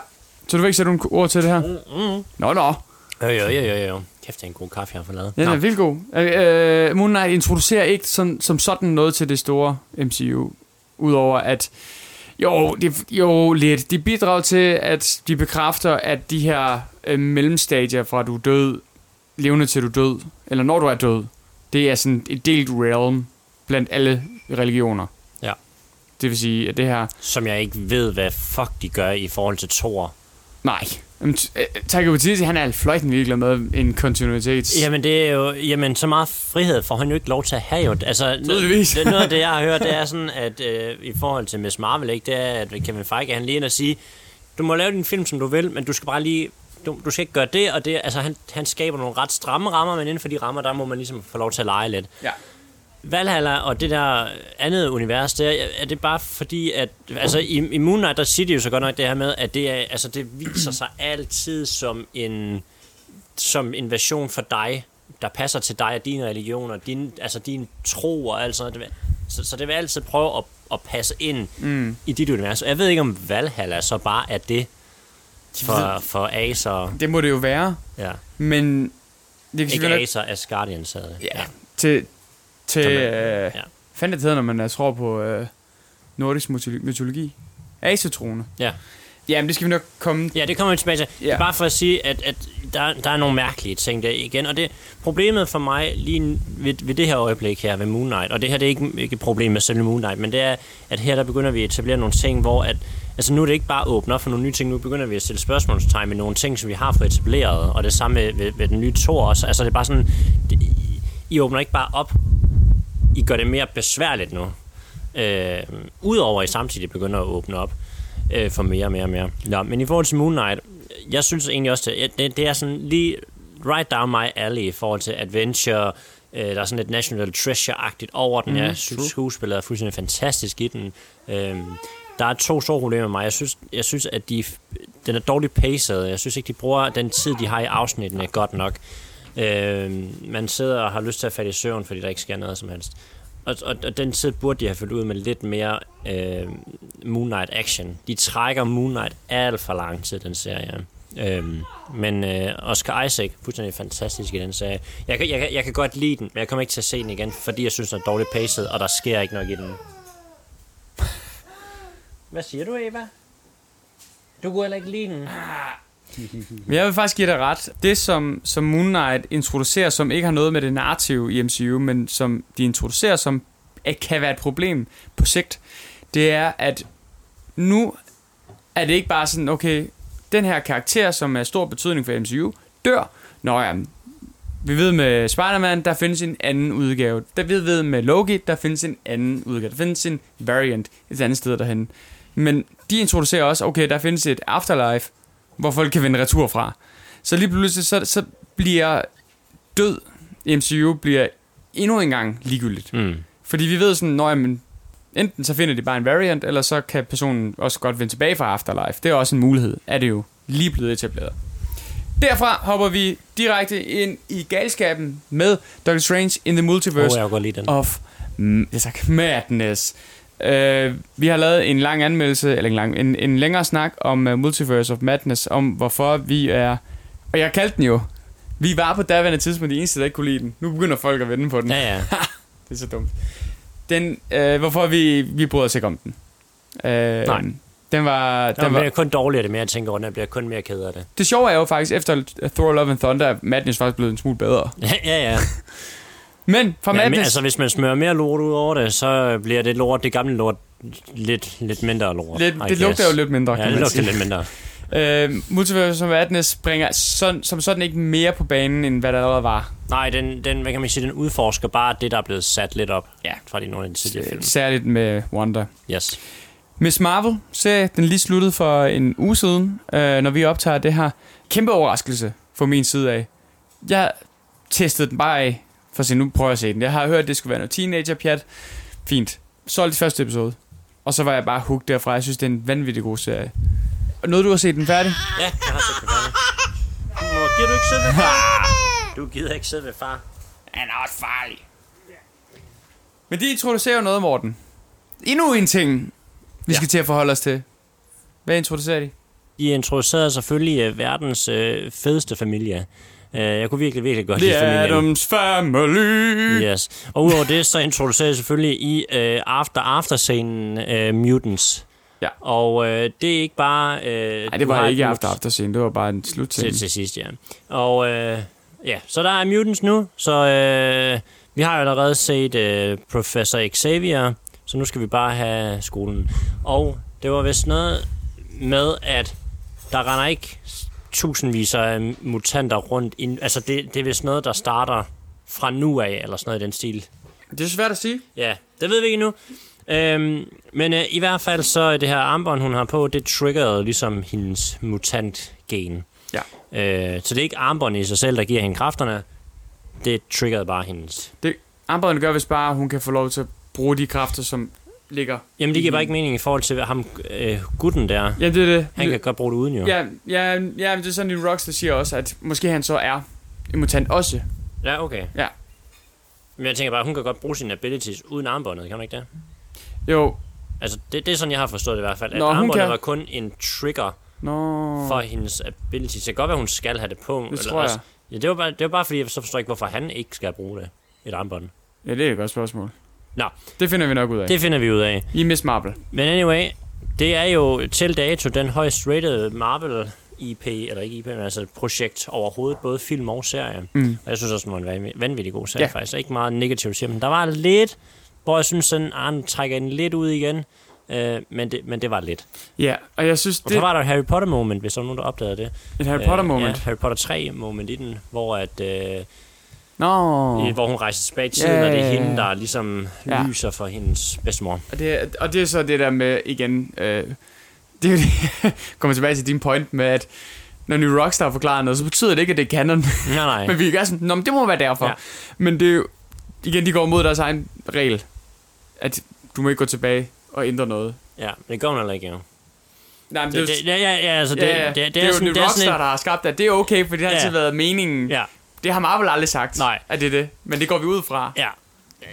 Så du vil ikke sætte nogle ord til det her? Mm, mm. Nå, nå. Jo, jo, jo, jo, jo. Kæft, det er en god kaffe, jeg har fået lavet. Ja, den er vildt god. Øh, øh, Moon Knight introducerer ikke sådan, som sådan noget til det store MCU. Udover at, jo, de, jo lidt. De bidrager til, at de bekræfter, at de her øh, mellemstadier fra du er død, levende til du er død, eller når du er død, det er sådan et delt realm blandt alle religioner. Ja. Det vil sige, at det her... Som jeg ikke ved, hvad fuck de gør i forhold til Thor. Nej. Øh, Taika Waititi, han er fløjten virkelig med en kontinuitet. Jamen, det er jo, jamen, så meget frihed får han jo ikke lov til at have jo. Altså, Tydeligvis. det, noget af det, jeg har hørt, det er sådan, at øh, i forhold til Miss Marvel, ikke, det er, at Kevin Feige, han lige ind og sige, du må lave din film, som du vil, men du skal bare lige, du, du skal ikke gøre det, og det, altså, han, han skaber nogle ret stramme rammer, men inden for de rammer, der må man ligesom få lov til at lege lidt. Ja. Valhalla og det der andet univers, det er, er det bare fordi, at altså i, i Moon Knight, der siger de jo så godt nok det her med, at det, er, altså, det viser sig altid som en, som en version for dig, der passer til dig og dine religioner, din, altså din tro og alt sådan noget. Så, så det vil altid prøve at, at passe ind Mm. i dit univers. Og jeg ved ikke, om Valhalla så bare er det for, for Acer. Det må det jo være, Ja. men... Det kan Ikke Acer, Asgardians havde det. Ja. til, til øh, ja. fandt det hedder, når man øh, tror på øh, nordisk mytologi. Asetrone. Ja. Jamen, det skal vi nok komme... Ja, det kommer vi tilbage til. Ja. Det er bare for at sige, at, at der, der er nogle mærkelige ting der igen, og det problemet for mig lige ved, ved det her øjeblik her ved Moon Knight, og det her det er ikke, ikke et problem med selve Moon Knight, men det er, at her der begynder vi at etablere nogle ting, hvor at, altså nu er det ikke bare åbner for nogle nye ting, nu begynder vi at stille spørgsmålstegn med nogle ting, som vi har fået etableret, og det samme ved, ved den nye Thor også, altså det er bare sådan, det, I åbner ikke bare op, I gør det mere besværligt nu, øh, udover at I samtidig begynder at åbne op øh, for mere og mere og mere. Nå, men i forhold til Moon Knight, jeg synes egentlig også, det, det, det er sådan lige right down my alley i forhold til adventure, øh, der er sådan lidt National Treasure-agtigt over den. Mm, jeg synes, skuespillet er fuldstændig fantastisk i den. Øh, der er to store problemer med mig. Jeg synes, jeg synes at de, den er dårligt paced. Jeg synes ikke, de bruger den tid, de har i afsnittene godt nok. Øh, man sidder og har lyst til at falde i søvn, fordi der ikke sker noget som helst. Og, og, og den tid burde de have fyldt ud med lidt mere øh, Moon Knight action. De trækker Moon Knight alt for lang tid, den serie. Øhm, men øh, Oscar Isaac, fuldstændig fantastisk i den serie. Jeg, kan- jeg, jeg kan godt lide den, men jeg kommer ikke til at se den igen, fordi jeg synes, den er dårligt paced, og der sker ikke noget i den. Hvad siger du, Eva? Du kunne heller ikke lide den. Men jeg vil faktisk give dig ret. Det, som, som Moon Knight introducerer, som ikke har noget med det narrative i MCU, men som de introducerer, som at kan være et problem på sigt, det er, at nu er det ikke bare sådan, okay, den her karakter, som er stor betydning for MCU, dør. Nå ja, vi ved med Spider-Man, der findes en anden udgave. Der vi ved med Loki, der findes en anden udgave. Der findes en variant et andet sted derhen. Men de introducerer også, okay, der findes et afterlife, hvor folk kan vende retur fra. Så lige pludselig, så, så bliver død i MCU bliver endnu en gang ligegyldigt. Mm. Fordi vi ved sådan, når jamen, enten så finder de bare en variant, eller så kan personen også godt vende tilbage fra Afterlife. Det er også en mulighed, er det jo lige blevet etableret. Derfra hopper vi direkte ind i galskaben med Doctor Strange in the Multiverse oh, jeg godt lide den. of mm, sagde, Madness. Uh, vi har lavet en lang anmeldelse, eller en, lang, en, en længere snak om uh, Multiverse of Madness, om hvorfor vi er... Og jeg kaldte den jo. Vi var på daværende tidspunkt de eneste, der ikke kunne lide den. Nu begynder folk at vende på den. Ja, ja. Det er så dumt. Den, øh, hvorfor vi, vi bryder os ikke om den. Øh, Nej. Den var, Den den bliver var, kun dårligere, det mere jeg tænker over, den bliver kun mere ked af det. det sjove er jo faktisk, efter Thor Love and Thunder, er Madness faktisk blevet en smule bedre. ja, ja. Men Men, men, Madness... altså, hvis man smører mere lort ud over det, så bliver det lort, det gamle lort, lidt, lidt mindre lort. lidt, det lugter jo lidt mindre, Ja, kan det man lugter lidt mindre. Øh, Multiverse of Madness bringer sådan, som sådan ikke mere på banen, end hvad der allerede var. Nej, den, den, hvad kan man sige, den udforsker bare det, der er blevet sat lidt op Ja. fra de nogle af de tidligere film. Særligt med Wonder. Yes. Miss Marvel serie, den lige sluttede for en uge siden, øh, når vi optager det her. Kæmpe overraskelse fra min side af. Jeg testede den bare af, for at se, nu prøver jeg at se den. Jeg har hørt, at det skulle være noget teenager-pjat. Fint. Solgte de første episode. Og så var jeg bare hooked derfra. Jeg synes, det er en vanvittig god serie. Og noget, du har set den færdig? Ja, jeg har set den færdig. Mor, gider du ikke sidde ved far? Du gider ikke sidde ved far. Han er også farlig. Men de introducerer jo noget, Morten. Endnu en ting, vi Ja. skal til at forholde os til. Hvad introducerer de? De introducerede selvfølgelig uh, verdens uh, fedeste familie. Uh, jeg kunne virkelig, virkelig godt lide The familien. Adams Family. Yes. Og udover det, så introducerer jeg selvfølgelig i uh, After After-scenen uh, Mutants. Ja. Og uh, det er ikke bare... Uh, Nej, det var ikke after after scene, det var bare en slut til, til sidst, ja. Og øh, ja, så der er Mutants nu, så øh, vi har jo allerede set øh, Professor Xavier, så nu skal vi bare have skolen. Og det var vist noget med, at der render ikke tusindvis af mutanter rundt. In, altså, det, det er vist noget, der starter fra nu af, eller sådan noget i den stil. Det er svært at sige. Ja, det ved vi ikke nu. Øhm, men øh, i hvert fald så det her armbånd, hun har på, det triggerede ligesom hendes mutant-gen. Ja. Øh, så det er ikke armbåndet i sig selv, der giver hende kræfterne. Det triggerede bare hendes. Det, Armbåndet gør vist bare, at hun kan få lov til at bruge de kræfter, som ligger... Jamen, det giver bare ikke mening i forhold til ham, øh, gutten der. Ja, det er det. Han kan godt bruge det uden jo. Ja, ja, ja, det er sådan, en Rocks, der siger også, at måske han så er en mutant også. ja okay. Ja. Men jeg tænker bare, hun kan godt bruge sine abilities uden armbåndet, kan hun ikke det? Jo, Altså, det, det er sådan, jeg har forstået det i hvert fald. At Nå, armbåndet kan- var kun en trigger nå... for hendes abilities. Det kan godt være, hun skal have det på. Det tror jeg. Også, ja, det var, bare, det var bare fordi, jeg så forstår ikke, hvorfor han ikke skal bruge det. Et armbånd. Ja, det er et godt spørgsmål. Nå. Det finder vi nok ud af. Det... Finder vi ud af. I Miss Marvel. Men anyway, det er jo til dato den højst rated Marvel IP, eller ikke IP, men altså projekt overhovedet, både film og serie. Mm. Og jeg synes også, det var en vanvittig, vanvittig god serie, Ja. faktisk. Ikke meget negativt at sige, men der var lidt, hvor jeg synes, sådan, den trækker den lidt ud igen. Øh, men, det, men det var lidt. Ja, og jeg synes, Og det så var der et Harry Potter moment, hvis der var nogen, der opdagede det. et Harry Potter Øh, moment. Ja, Harry Potter 3 moment i den, hvor, at, øh, Nå, oh. hvor hun rejser tilbage i tiden, Ja, og det er hende, der ligesom Ja. lyser for hendes bedstemor. og det, og det er så det der med, igen, øh, det er jo det, kommer tilbage til din point med, at når New Rockstar forklarer noget, så betyder det ikke, at det er canon. Nej, nej. Men vi er sådan, Nå, men det må være derfor. Ja. Men det er jo, igen, de går mod deres egen regel, at du må ikke gå tilbage og ændre noget. Ja, det går hun heller ikke, jo. Nej, men Det, det, ja, ja, ja, altså, det, ja, ja. det, det, det, er jo sådan, New det er Rockstar, sådan der har skabt det. Det er okay, for det har Ja. altid været meningen. Ja, Det har Marvel aldrig sagt, Nej. at det er det. Men det går vi ud fra. ja.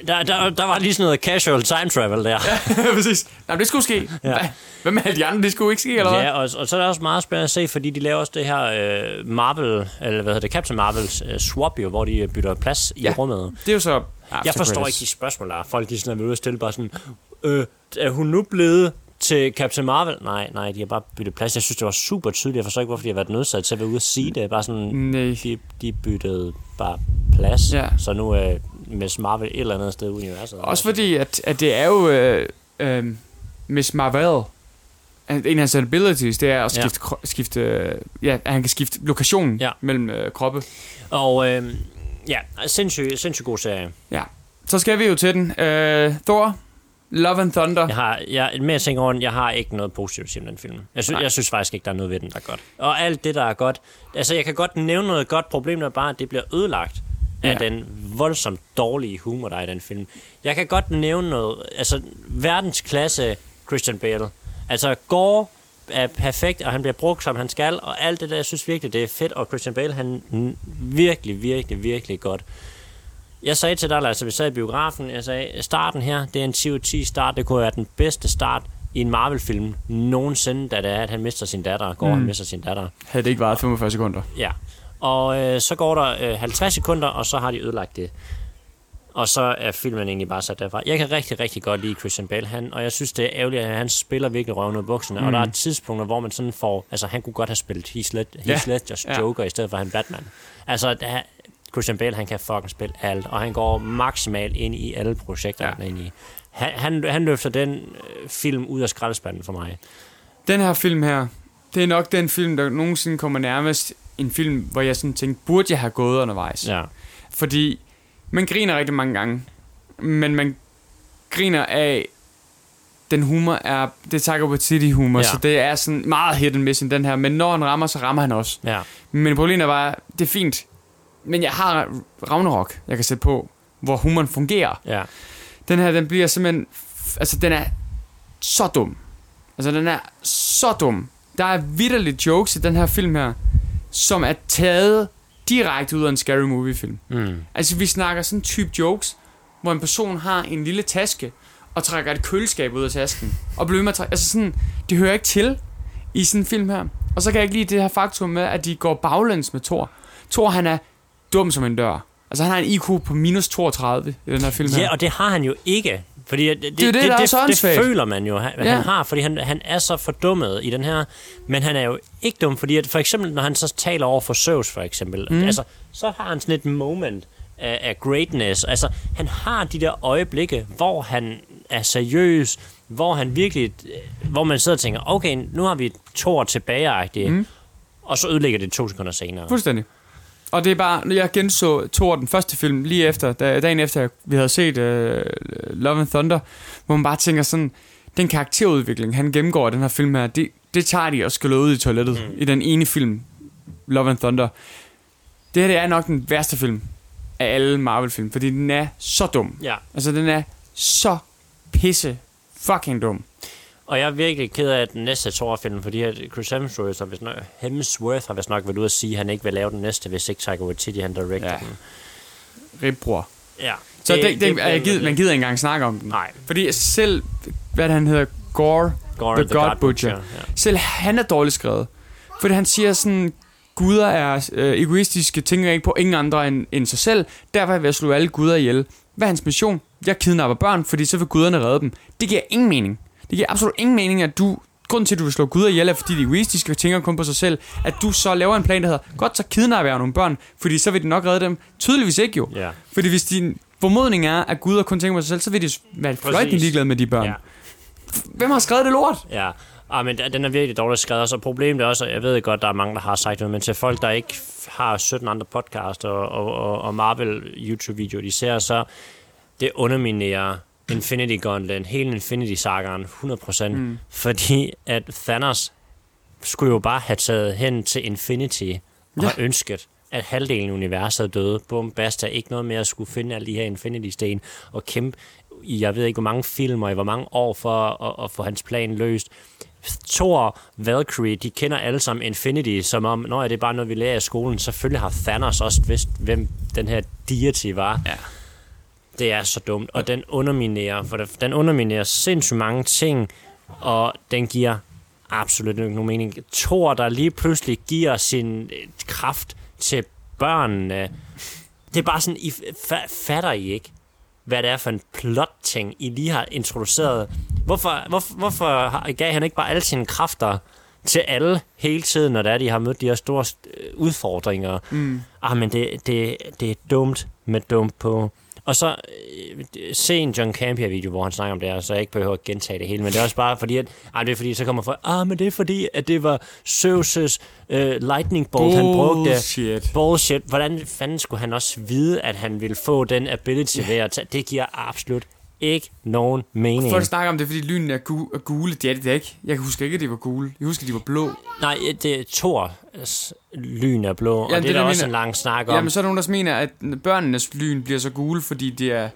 Der, der, der var lige sådan noget casual time travel der. Ja, præcis. Nej, men det skulle ske. Ja. Med alle de andre? Det skulle ikke ske, eller hvad? Ja, og, og så er det også meget spændende at se, fordi de laver også det her øh, Marvel, eller hvad hedder det, Captain Marvels øh, swap jo, hvor de øh, bytter plads i Ja. rummet. Det er jo så... Jeg forstår ikke de spørgsmål, der er. Folk de sådan er ude og stille bare sådan, øh, er hun nu blevet til Captain Marvel? Nej, nej, de har bare byttet plads. Jeg synes, det var super tydeligt. Jeg forstår ikke, hvorfor de har været nødsat til at være ude og sige det. Bare sådan, Nej. de, de byttede bare plads. Ja. Så nu er Miss Marvel et eller andet sted i universet. Også fordi, at, at det er jo... Øh, øh, Miss Marvel... En af hans abilities, det er at skifte, ja. skifte øh, ja, at han kan skifte lokation Ja. mellem øh, kroppe. Og øh, ja, sindssygt sindssyg god serie. Ja. Så skal vi jo til den. Øh, Thor, Love and Thunder. Jeg har, jeg, mere jeg tænker over den, jeg har ikke noget positivt at sige om den film. Jeg, sy- Nej. jeg synes faktisk ikke, der er noget ved den, der er godt. Og alt det, der er godt... Altså, jeg kan godt nævne noget godt. Problemet er bare, at det bliver ødelagt af Ja. den voldsomt dårlige humor, der er i den film. Jeg kan godt nævne noget... Altså, verdensklasse Christian Bale. Altså, Gore er perfekt, og han bliver brugt, som han skal, og alt det der, jeg synes virkelig, det er fedt, og Christian Bale, han virkelig, virkelig, virkelig godt. Jeg sagde til dig, altså vi sad i biografen, jeg sagde, starten her, det er en 10 10 start, det kunne være den bedste start i en Marvel-film nogensinde, da det er, at han mister sin datter, går mm. han Mm. mister sin datter. Havde det ikke varet 45 sekunder. Ja. Og øh, så går der øh, 50 sekunder, og så har de ødelagt det. Og så er filmen egentlig bare sat derfra. Jeg kan rigtig, rigtig godt lide Christian Bale, han, og jeg synes, det er ærgerligt, at han spiller virkelig røven ud bukserne. Mm. Og der er tidspunkter, hvor man sådan får... Altså, han kunne godt have spillet Heath, Led-. Heath Ledgers Ja. Joker, i stedet for han Batman. Altså, der, Christian Bale, han kan fucking spille alt, og han går maksimalt ind i alle projekter, Ja. han er inde i. Han, han, han løfter den øh, film ud af skraldespanden for mig. Den her film her, det er nok den film, der nogensinde kommer nærmest en film, hvor jeg sådan tænkte, burde jeg have gået undervejs? Ja. Fordi man griner rigtig mange gange, men man griner af, den humor er, det er Taika Waititi humor, ja. Så det er sådan meget hit and miss den her, men når han rammer, så rammer han også. Ja. Men problemet bare, det er fint, men jeg har Ragnarok, jeg kan sætte på, hvor humoren fungerer. Ja. Den her, den bliver simpelthen... Altså, den er så dum. Altså, den er så dum. Der er vidderligt jokes i den her film her, som er taget direkte ud af en scary movie-film. Mm. Altså, vi snakker sådan type jokes, hvor en person har en lille taske, og trækker et køleskab ud af tasken, og bliver med at trække... Altså sådan, det hører ikke til i sådan en film her. Og så kan jeg ikke lide det her faktum med, at de går baglæns med Thor. Thor, han er dum som en dør. Altså, han har en IQ på minus 32 i den her film her. Ja, og det har han jo ikke. Fordi det, det, det, det, så det, det åndssvagt. føler man jo, han, Ja. han har, fordi han, han er så fordummet i den her. Men han er jo ikke dum, fordi at for eksempel, når han så taler over for Zeus, for eksempel, Mm. altså, så har han sådan et moment af, af greatness. Altså, han har de der øjeblikke, hvor han er seriøs, hvor han virkelig, hvor man sidder og tænker, okay, nu har vi Thor tilbage Mm. mm. og så ødelægger det to sekunder senere. Fuldstændig. Og det er bare, når jeg genså Thor, den første film, lige efter, da, dagen efter vi havde set uh, Love and Thunder, hvor man bare tænker sådan, den karakterudvikling, han gennemgår i den her film her, det, det tager de og skyller ud i toilettet mm. i den ene film, Love and Thunder. Det her det er nok den værste film af alle Marvel-film, fordi den er så dum. Ja. Altså, den er så pisse fucking dum. Og jeg er virkelig ked af den næste Thor-film, fordi at Chris Hemsworth har vist nok, Hemsworth har vist nok været ude at sige, at han ikke vil lave den næste, hvis ikke Taika Waititi han director Ja. den. Ribbror. Ja. Så det, det, det, jeg gider, man gider ikke engang snakke om den. Nej. Fordi selv, hvad det, han hedder, Gore, Gore The God Butcher. Ja. Selv han er dårligt skrevet. Fordi han siger sådan, guder er øh, egoistiske, tænker ikke på ingen andre end, end sig selv. Derfor er jeg at slå alle guder ihjel. Hvad er hans mission? Jeg kidnapper børn, fordi så vil guderne redde dem. Det giver ingen mening. Det giver absolut ingen mening, at du grunden til, at du vil slå Gud ihjel, er fordi de egoistiske og tænker kun på sig selv, at du så laver en plan, der hedder, godt, så kidnapper jeg nogle børn, fordi så vil de nok redde dem. Tydeligvis ikke jo. Ja. Fordi hvis din formodning er, at Gud kun tænker på sig selv, så vil de være fløjtende ligeglade med de børn. Ja. Hvem har skrevet det lort? Ja, ah, men den er virkelig dårligt skrevet, så problemet er også, og jeg ved godt, der er mange, der har sagt det, men til folk, der ikke har 17 andre podcasts og, og, og, og Marvel YouTube-videoer, de ser, så det underminerer Infinity Gauntlet, hele Infinity-sagaen 100%, mm. fordi at Thanos skulle jo bare have taget hen til Infinity og Ja. ja. ønsket, at halvdelen af universet døde. Bum, basta, ikke noget mere at skulle finde alle de her Infinity-sten og kæmpe i, jeg ved ikke, hvor mange filmer, i hvor mange år for at, at få hans plan løst. Thor, Valkyrie, de kender alle sammen Infinity, som om, når det er bare noget, vi lærer i skolen. Selvfølgelig har Thanos også vidst, hvem den her deity var. Ja. Det er så dumt, og den underminerer, for den underminerer sindssygt mange ting, og den giver absolut ikke nogen mening. Thor, der lige pludselig giver sin øh, kraft til børnene, det er bare sådan, I fa- fatter I ikke, hvad det er for en plot-ting, I lige har introduceret. Hvorfor, hvorfor, hvorfor har- gav han ikke bare alle sine kræfter til alle hele tiden, når det er, de har mødt de her store øh, udfordringer? Mm. Ah, men det, det, det er dumt med dumt på. Og så øh, se en John Campia-video, hvor han snakker om det her, så jeg ikke behøver at gentage det hele, men det er også bare fordi, at, ah, det er fordi, så kommer folk, ah, men det er fordi, at det var Zeus' øh, lightning bolt, han brugte. Bullshit. Hvordan fanden skulle han også vide, at han ville få den ability ved at tage? Det giver absolut ikke nogen mening. Folk snakker om det, fordi lynene er, gu- er gule. Det er det ikke. Jeg husker ikke, at de var gule. Jeg husker, at de var blå. Nej, det er Thor. Lyn er blå, Ja, og det, det er der er også jeg en lang snak om. Jamen, så er der nogen, der mener, at børnenes lyn bliver så gule, fordi det er...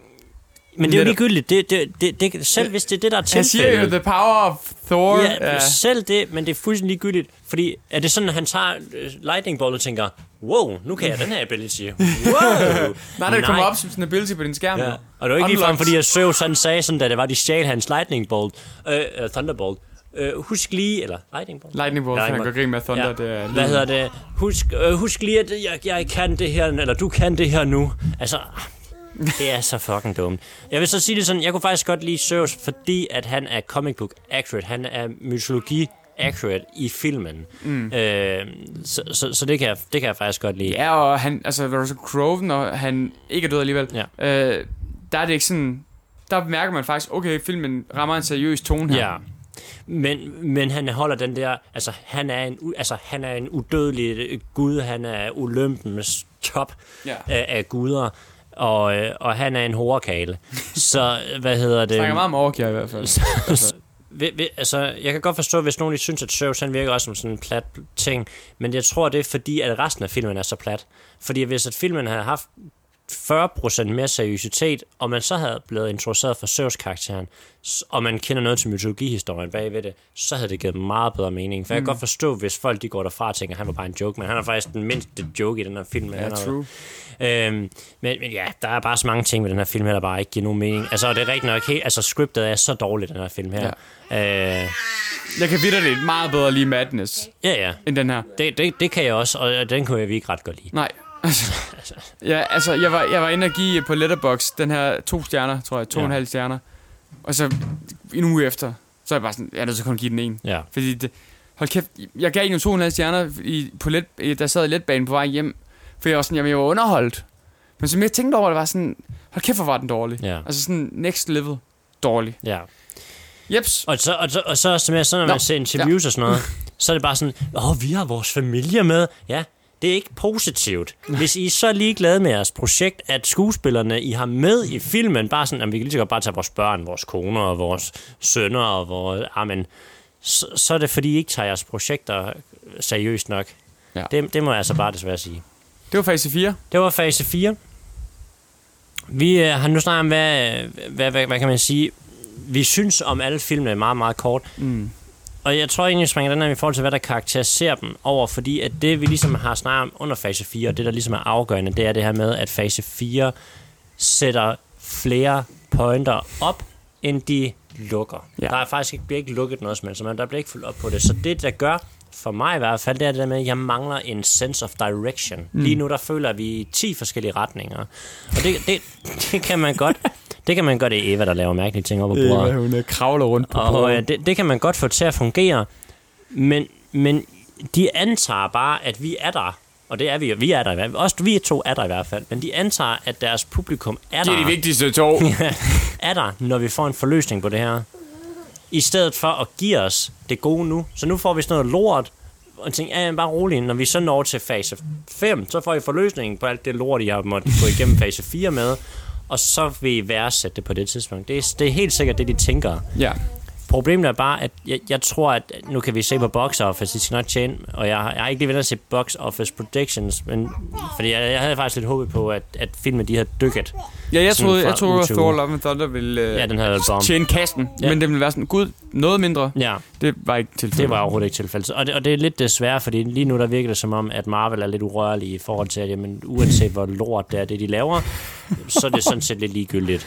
Men det er jo ligegyldigt. Det, det, det, det, selv hvis det er det, der er Han siger jo, tilfældet. the power of Thor. Ja, ja, selv det, men det er fuldstændig ligegyldigt. Fordi er det sådan, at han tager øh, lightning bolt og tænker, wow, nu kan jeg den her ability. Wow. Nej, det kommer op som sådan en ability på din skærm. Ja. Og det var ikke ligefrem, fordi at Zeus han sagde sådan, da det var, de stjal hans lightning bolt, øh, uh, thunderbolt. Uh, husk lige, eller lightning bolt? Lightning bolt, han går grin med Thunder. Det er Hvad hedder det? Husk, øh, husk lige, at jeg, jeg kan det her, eller du kan det her nu. Altså, det er så fucking dumt. Jeg vil så sige det sådan, jeg kunne faktisk godt lide Zeus, fordi at han er comic book accurate. Han er mytologi accurate i filmen. Mm. Øh, så, så, så det, kan jeg, det kan jeg faktisk godt lide. Ja, og han, altså Russell Crowe, når han ikke er død alligevel, Ja. øh, der er det ikke sådan... Der mærker man faktisk, okay, filmen rammer en seriøs tone her. Ja. Men, men han holder den der, altså han er en, altså, han er en udødelig gud, han er Olympens top Ja. af, af guder, og, øh, og han er en horekale. Så, hvad hedder det? Snakker meget om overkier i hvert fald. Ved, ved, altså, jeg kan godt forstå, hvis nogen de synes, at Zeus han virker også som sådan en plat ting, men jeg tror, det er fordi, at resten af filmen er så plat. Fordi hvis at filmen havde haft 40% mere seriøsitet, og man så havde blevet introduceret for Zeus-karakteren, og man kender noget til mytologihistorien bagved det, så havde det givet meget bedre mening. For jeg kan godt forstå, hvis folk de går derfra og tænker, at han var bare en joke, men han er faktisk den mindste joke i den her film. Ja, er, true. Øhm, men, men ja, der er bare så mange ting ved den her film her, der bare ikke giver nogen mening. Altså, og det er rigtigt nok, helt, altså scriptet er så dårligt, den her film her. Ja, øh, Jeg kan vidderligt meget bedre lide Madness, ja. ja. end den her. Det, det, det kan jeg også, og den kunne jeg ikke ret godt lide. Nej. Altså, ja, altså, jeg var, jeg var inde og give på Letterbox den her to stjerner, tror jeg, to Ja. og en halv stjerner. Og så en uge efter, så er jeg bare sådan, jeg er nødt til kun at give den en. Ja. Fordi det, hold kæft, jeg gav en to og en halv stjerner, i, på let, der sad i letbanen på vej hjem. For jeg var sådan, jamen, jeg var underholdt. Men som jeg tænkte over, det var sådan, hold kæft, hvor var den dårlig. Ja. Altså sådan next level dårlig. Ja. Jeps. Og så, og så, og så, som jeg, så når Nå, man ser interviews og sådan noget, så er det bare sådan, åh, vi har vores familie med. Ja, det er ikke positivt. Hvis I er så ligeglade med jeres projekt, at skuespillerne, I har med i filmen, bare sådan, at vi kan lige så godt bare tage vores børn, vores koner og vores sønner og vores... Amen, så, så er det, fordi I ikke tager jeres projekter seriøst nok. Ja. Det, det må jeg altså bare desværre sige. Det var fase 4. Det var fase 4. Vi øh, har nu snakket om, hvad, hvad, hvad, hvad kan man sige, vi synes om alle filmene meget, meget kort. Mm. Og jeg tror egentlig, vi springer den her i forhold til, hvad der karakteriserer dem over, fordi at det, vi ligesom har snakket om under fase 4, og det, der ligesom er afgørende, det er det her med, at fase 4 sætter flere pointer op, end de lukker. Ja. Der er faktisk ikke, bliver ikke lukket noget som helst, men der bliver ikke fuldt op på det. Så det, der gør, for mig i hvert fald, det er det der med, at jeg mangler en sense of direction. Mm. Lige nu, der føler vi i 10 forskellige retninger. Og det, det, det kan man godt Det kan man godt, det er Eva, der laver mærkelige ting op på bordet. hun øh, kravler rundt på Og bordet. øh, det, det kan man godt få til at fungere, men, men de antager bare, at vi er der. Og det er vi jo. Vi er der i hvert fald. Også vi to er der i hvert fald. Men de antager, at deres publikum er Det der, er de vigtigste to. er der, når vi får en forløsning på det her. I stedet for at give os det gode nu. Så nu får vi sådan noget lort, og tænker, ja, bare rolig. Når vi så når til fase 5, så får I forløsningen på alt det lort, I har måttet gå igennem fase 4 med. Og så vil I værdsætte det på det tidspunkt. Det er, det er helt sikkert det, de tænker. ja. Problemet er bare, at jeg, jeg tror, at nu kan vi se på box office, de skal nok tjene, og jeg, har- jeg har ikke lige været at se box office predictions, men, fordi jeg, jeg havde faktisk lidt håbet på, at, at filmen de havde dykket. Ja, jeg troede, jeg troede at Thor. Love and Thunder ville øh, Ja, den havde bomb. tjene kassen, Ja. men det ville være sådan, gud, noget mindre. Ja, Det var ikke tilfældet. det var overhovedet ikke tilfældet. Og det, og det er lidt desværre, fordi lige nu der virker det som om, at Marvel er lidt urørlig i forhold til, at jamen, uanset hvor lort det er, det de laver, så er det sådan set lidt ligegyldigt.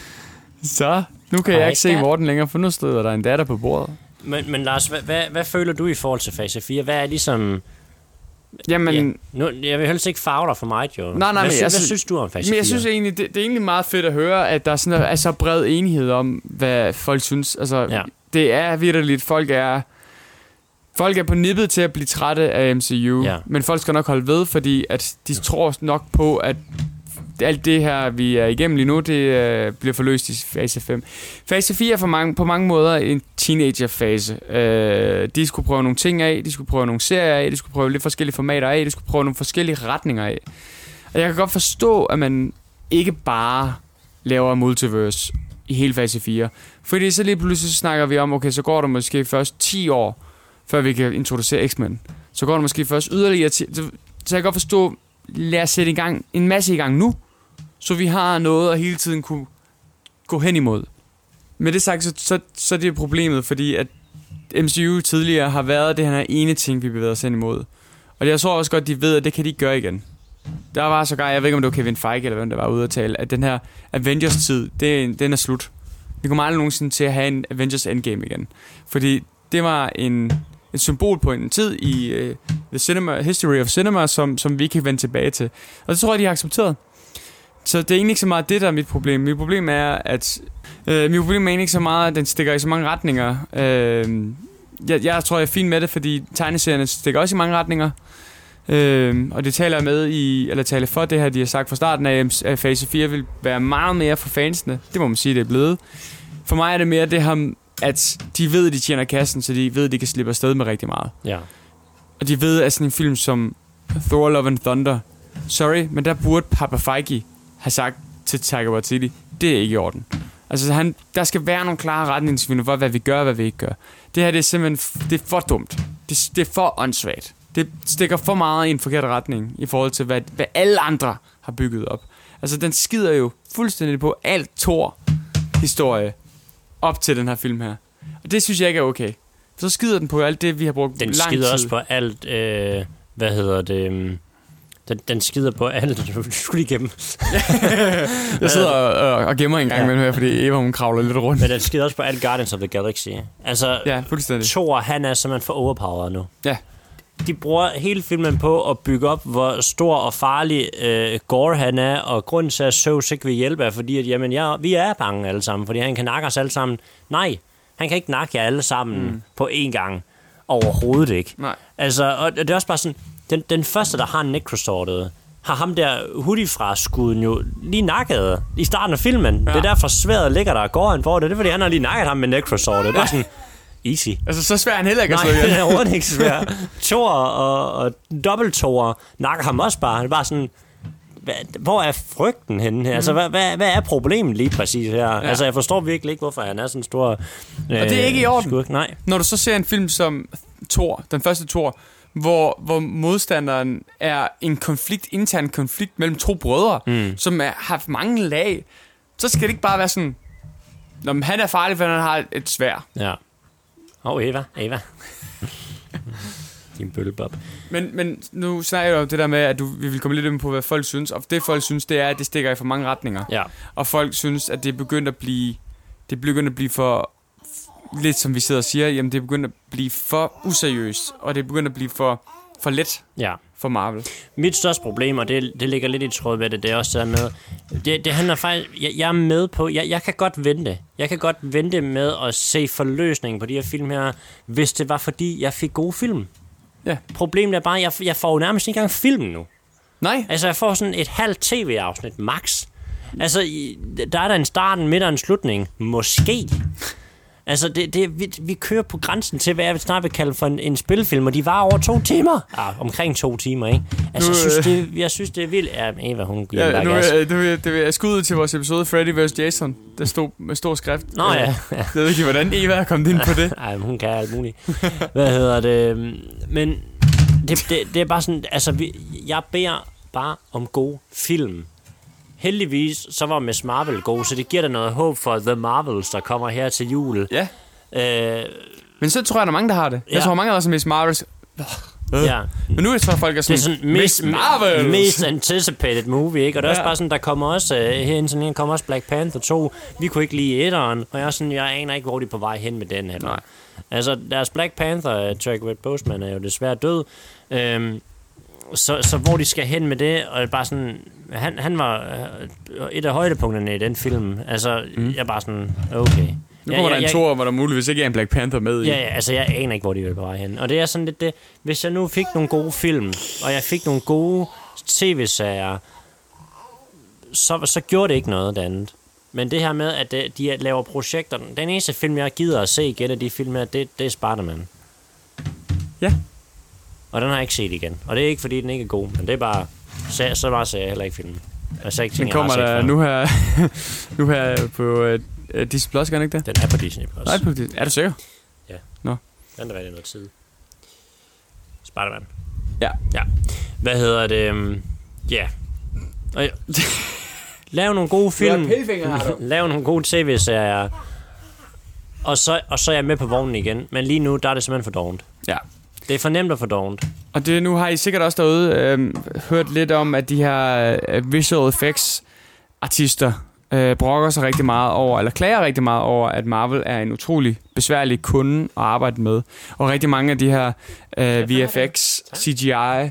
Så, nu kan jeg Hej, ikke se. Morten længere, for nu stod der en datter på bordet. Men, men Lars, hvad, hvad, hvad føler du i forhold til fase 4? Hvad er ligesom... Jamen, ja, nu, jeg vil helst ikke farve dig for mig, jo. Nej, nej, hvad, men sy- jeg hvad synes- du om fase Men jeg 4? synes egentlig, det, det er egentlig meget fedt at høre, at der er, sådan, er så bred enighed om, hvad folk synes. Altså, Ja. ja. det er vidderligt. Folk er, folk er på nippet til at blive trætte af MCU, Ja. men folk skal nok holde ved, fordi at de tror nok på, at alt det her, vi er igennem lige nu, det øh, bliver forløst i fase 5. Fase 4 er for mange, på mange måder en teenager-fase. Øh, de skulle prøve nogle ting af, de skulle prøve nogle serier af, de skulle prøve lidt forskellige formater af, de skulle prøve nogle forskellige retninger af. Og jeg kan godt forstå, at man ikke bare laver multiverse i hele fase 4. Fordi så lige pludselig snakker vi om, okay, så går der måske først 10 år, før vi kan introducere X-Men. Så går der måske først yderligere til... Så, så jeg kan godt forstå, lad os sætte i gang, en masse i gang nu, så vi har noget at hele tiden kunne gå hen imod. Med det sagt, så, så, så er det problemet, fordi at MCU tidligere har været det her ene ting, vi bevæger os hen imod. Og jeg tror også godt, de ved, at det kan de ikke gøre igen. Der var så jeg ved ikke, om det var Kevin Feige, eller hvem der var ude at tale, at den her Avengers-tid, det, den er slut. Vi kommer aldrig nogensinde til at have en Avengers Endgame igen. Fordi det var en, et symbol på en tid i uh, the cinema, history of cinema, som, som vi ikke kan vende tilbage til. Og det tror jeg, de har accepteret. Så det er egentlig ikke så meget det, der er mit problem. Mit problem er, at... Øh, mit problem er egentlig ikke så meget, at den stikker i så mange retninger. Øh, jeg, jeg tror, jeg er fin med det, fordi tegneserierne stikker også i mange retninger. Øh, og det taler med i, eller taler for det her, de har sagt fra starten af, at fase 4 vil være meget mere for fansene. Det må man sige, det er blevet. For mig er det mere det her, at de ved, at de tjener kassen, så de ved, at de kan slippe afsted med rigtig meget. Ja. Og de ved, at sådan en film som Thor Love and Thunder, sorry, men der burde Papa Feige have sagt til Taika Waititi, det er ikke i orden. Altså, han, der skal være nogle klare retningslinjer for, hvad vi gør og hvad vi ikke gør. Det her, det er simpelthen det er for dumt. Det, det er for åndssvagt. Det stikker for meget i en forkert retning i forhold til, hvad, hvad alle andre har bygget op. Altså, den skider jo fuldstændig på alt Thor-historie op til den her film her. Og det synes jeg ikke er okay. Så skider den på alt det, vi har brugt Den lang skider tid. også på alt, øh, hvad hedder det, øhm, den, den skider på alt, du skulle igennem. Jeg sidder og, og, gemmer en gang Ja. med her, fordi Eva hun kravler lidt rundt. Men den skider også på alt Guardians of the Galaxy. Altså, Ja, fuldstændig. Thor, han er simpelthen for overpowered nu. Ja. De bruger hele filmen på at bygge op, hvor stor og farlig øh, Gore han er, og grunden til, at Zeus ikke vil hjælpe, er fordi, at jamen, ja, vi er bange alle sammen, fordi han kan nakke os alle sammen. Nej, han kan ikke nakke jer alle sammen mm. på én gang. Overhovedet ikke. Nej. Altså, og det er også bare sådan, den, den første, der har necrosortet, har ham der hoodie fra skuden jo lige nakket i starten af filmen. Ja. Det er derfor sværet ligger der og går han for det. Det er fordi, han har lige nakket ham med necrosortet. Det er bare sådan, easy. Altså, så svær han heller ikke at Nej, slå det ihjel. er overhovedet ikke svært. Thor og, og dobbelt-Thor nakker ham også bare. Det er bare sådan, hvad, hvor er frygten henne her? Mm. Altså, hvad, hvad, hvad er problemet lige præcis her? Ja. Altså, jeg forstår virkelig ikke, hvorfor han er sådan en stor... Øh, det er ikke i orden. Skurk. Nej. Når du så ser en film som Thor, den første Thor, hvor, hvor modstanderen er en konflikt, intern konflikt mellem to brødre, mm. som er, har haft mange lag, så skal det ikke bare være sådan, Nå, men han er farlig, for han har et svær. Ja. Åh, oh, Eva, Eva. Din bøllebob. Men, men nu snakker jeg om det der med, at du, vi vil komme lidt ind på, hvad folk synes. Og det folk synes, det er, at det stikker i for mange retninger. Ja. Og folk synes, at det er begyndt at blive, det er begyndt at blive for, lidt som vi sidder og siger, jamen det er begyndt at blive for useriøst, og det er begyndt at blive for for let Ja. for Marvel. Mit største problem, og det, det ligger lidt i tråd med det, det er også der med, det, det handler faktisk, jeg, jeg er med på, jeg, jeg kan godt vente. Jeg kan godt vente med at se forløsningen på de her film her, hvis det var fordi, jeg fik gode film. Ja. Problemet er bare, at jeg, jeg får jo nærmest ikke engang film nu. Nej, Altså, jeg får sådan et halvt tv-afsnit, max. Altså, der er der en start, en midt og en slutning. Måske. Altså, det, det, vi, vi kører på grænsen til, hvad jeg snart vil kalde for en, en spilfilm, og de var over to timer. Ah, omkring to timer, ikke? Altså, Nu, jeg synes, øh, det, jeg synes, det er vildt. Ja, Eva, hun giver ja, ja, nu, gas. er, det, vil, det vil jeg skud ud til vores episode Freddy vs. Jason. Der stod med stor skrift. Nå ja. ja. Jeg ved ikke, hvordan Eva er kommet ind på det. Ej, men hun kan alt muligt. Hvad hedder det? Men det, det, det er bare sådan, altså, vi, jeg beder bare om gode film. Heldigvis, så var Miss Marvel god, så det giver da noget håb for The Marvels, der kommer her til jul. Ja, Øh, men så tror jeg, der er mange, der har det. Jeg Ja. tror, mange af os er Miss Marvels. ja. Men nu er det så, folk er Det er sådan, sådan mest, Marvels! mest anticipated movie, ikke? Og det er også Ja. bare sådan, der kommer også, uh, herinde sådan, kommer også Black Panther 2. Vi kunne ikke lide etteren, og jeg er sådan, jeg aner ikke, hvor de er på vej hen med den heller. Nej. Altså, deres Black Panther, uh, Chadwick Boseman, er jo desværre død. Øhm, så, så hvor de skal hen med det, og bare sådan, han, han var øh, et af højdepunkterne i den film. Altså, mm. jeg bare sådan, okay. Nu kommer der en tor, hvor der muligvis ikke er en Black Panther med i. Ja, ja, altså jeg aner ikke, hvor de vil på vej hen. Og det er sådan lidt det, hvis jeg nu fik nogle gode film, og jeg fik nogle gode tv-serier, så, så gjorde det ikke noget det andet. Men det her med, at det, de laver projekter, den eneste film, jeg gider at se igen af de film her, det, det er Spider-Man. Ja. Og den har jeg ikke set igen. Og det er ikke, fordi den ikke er god, men det er bare, så, så bare ser jeg heller ikke filmen. Altså ikke ting, Den kommer jeg har der nu her, nu her på uh, Disney Plus, gør den ikke det? Den er på Disney+. Plus. Nej, på Disney. Er du sikker? Den er rigtig noget tid. Spider-Man. Ja. Ja. Hvad hedder det? øhm, Ja. Og ja. Lav nogle gode film. Lav nogle gode tv-serier. Og så, og så er jeg med på vognen igen. Men lige nu, der er det simpelthen for dovent. Ja. Det er for nemt og for dovent. Og det, nu har I sikkert også derude øh, hørt lidt om, at de her øh, visual effects artister øh, brokker sig rigtig meget over, eller klager rigtig meget over, at Marvel er en utrolig besværlig kunde at arbejde med. Og rigtig mange af de her øh, VFX, CGI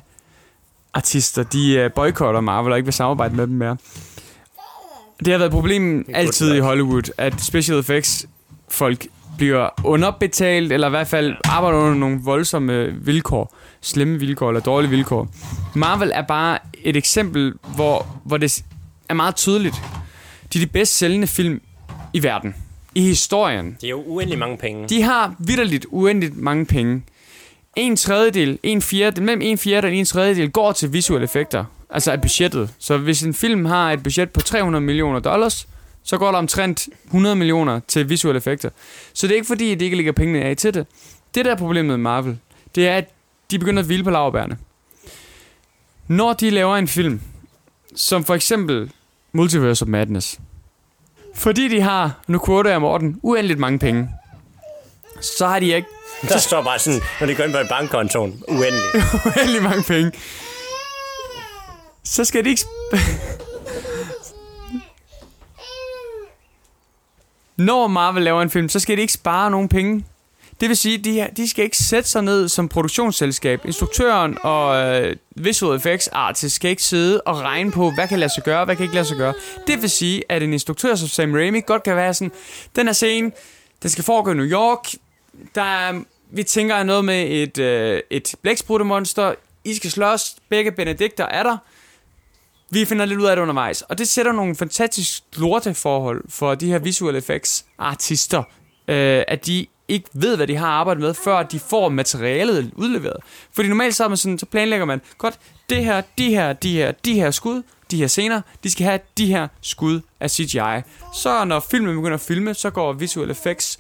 artister, de øh, boykotter Marvel og ikke vil samarbejde med dem mere. Det har været et problem altid i Hollywood, at special effects folk bliver underbetalt, eller i hvert fald arbejder under nogle voldsomme vilkår. Slemme vilkår, eller dårlige vilkår. Marvel er bare et eksempel, hvor, hvor det er meget tydeligt. De er de bedst sælgende film i verden. I historien. Det er jo uendelig mange penge. De har vidderligt uendeligt mange penge. En tredjedel, en fjerdedel, mellem en fjerdedel og en tredjedel går til visuelle effekter. Altså af budgettet. Så hvis en film har et budget på 300 millioner dollars, så går der omtrent 100 millioner til visuelle effekter. Så det er ikke fordi, at de ikke lægger pengene af til det. Det der er problemet med Marvel, det er, at de begynder at hvile på lavbærne. Når de laver en film, som for eksempel Multiverse of Madness, fordi de har, nu quoter jeg Morten, uendeligt mange penge, så har de ikke Der står bare sådan, når de går ind på en bankkontoen, uendelig. uendelig mange penge. Så skal de ikke... Når Marvel laver en film, så skal de ikke spare nogen penge. Det vil sige, de, de skal ikke sætte sig ned som produktionsselskab. Instruktøren og øh, visual effects artist skal ikke sidde og regne på, hvad kan lade sig gøre, hvad kan ikke lade sig gøre. Det vil sige, at en instruktør som Sam Raimi godt kan være sådan, den her scene, den skal foregå i New York, der er, vi tænker noget med et, øh, et blæksprutemonster, I skal slås, begge benedikter er der, vi finder lidt ud af det undervejs. Og det sætter nogle fantastisk lorte forhold for de her visual effects artister, øh, at de ikke ved, hvad de har arbejdet med, før de får materialet udleveret. Fordi normalt så, er man sådan, så planlægger man, godt, det her, de her, de her, de her skud, de her scener, de skal have de her skud af CGI. Så når filmen begynder at filme, så går visual effects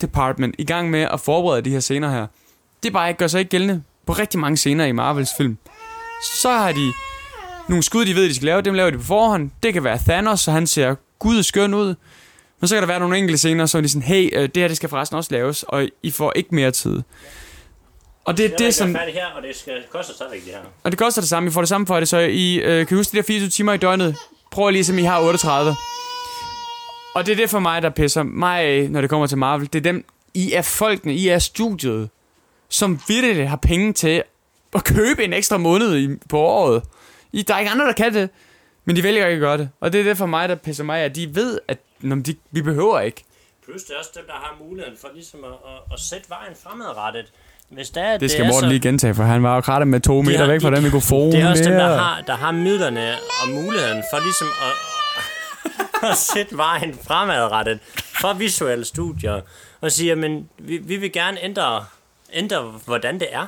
department i gang med at forberede de her scener her. Det bare ikke gør sig ikke gældende på rigtig mange scener i Marvels film. Så har de nogle skud, de ved, de skal lave, dem laver de på forhånd. Det kan være Thanos, så han ser gud skøn ud. Men så kan der være nogle enkelte scener, så er de sådan, hey, øh, det her det skal forresten også laves, og I får ikke mere tid. Og det er det, som... færdig her, og det skal koste stadigvæk det her. Og det koster det samme, I får det samme for det, så I øh, kan huske de der 24 timer i døgnet. Prøv lige, som I har 38. Og det er det for mig, der pisser mig af, når det kommer til Marvel. Det er dem, I er folkene, I er studiet, som virkelig har penge til at købe en ekstra måned i, på året. I, der er ikke andre, der kan det, men de vælger ikke at gøre det. Og det er det for mig, der pisser mig, at de ved, at når de, vi behøver ikke. Plus det er også dem, der har muligheden for ligesom at, at, at sætte vejen fremadrettet. Hvis der, Det skal er Morten så, lige gentage, for han var jo kratte med to meter har- væk fra de- den mikrofon. Det er også dem, der der. har, der har midlerne og muligheden for ligesom at, at sætte vejen fremadrettet for visuelle studier. Og sige, men vi, vi vil gerne ændre, ændre, hvordan det er.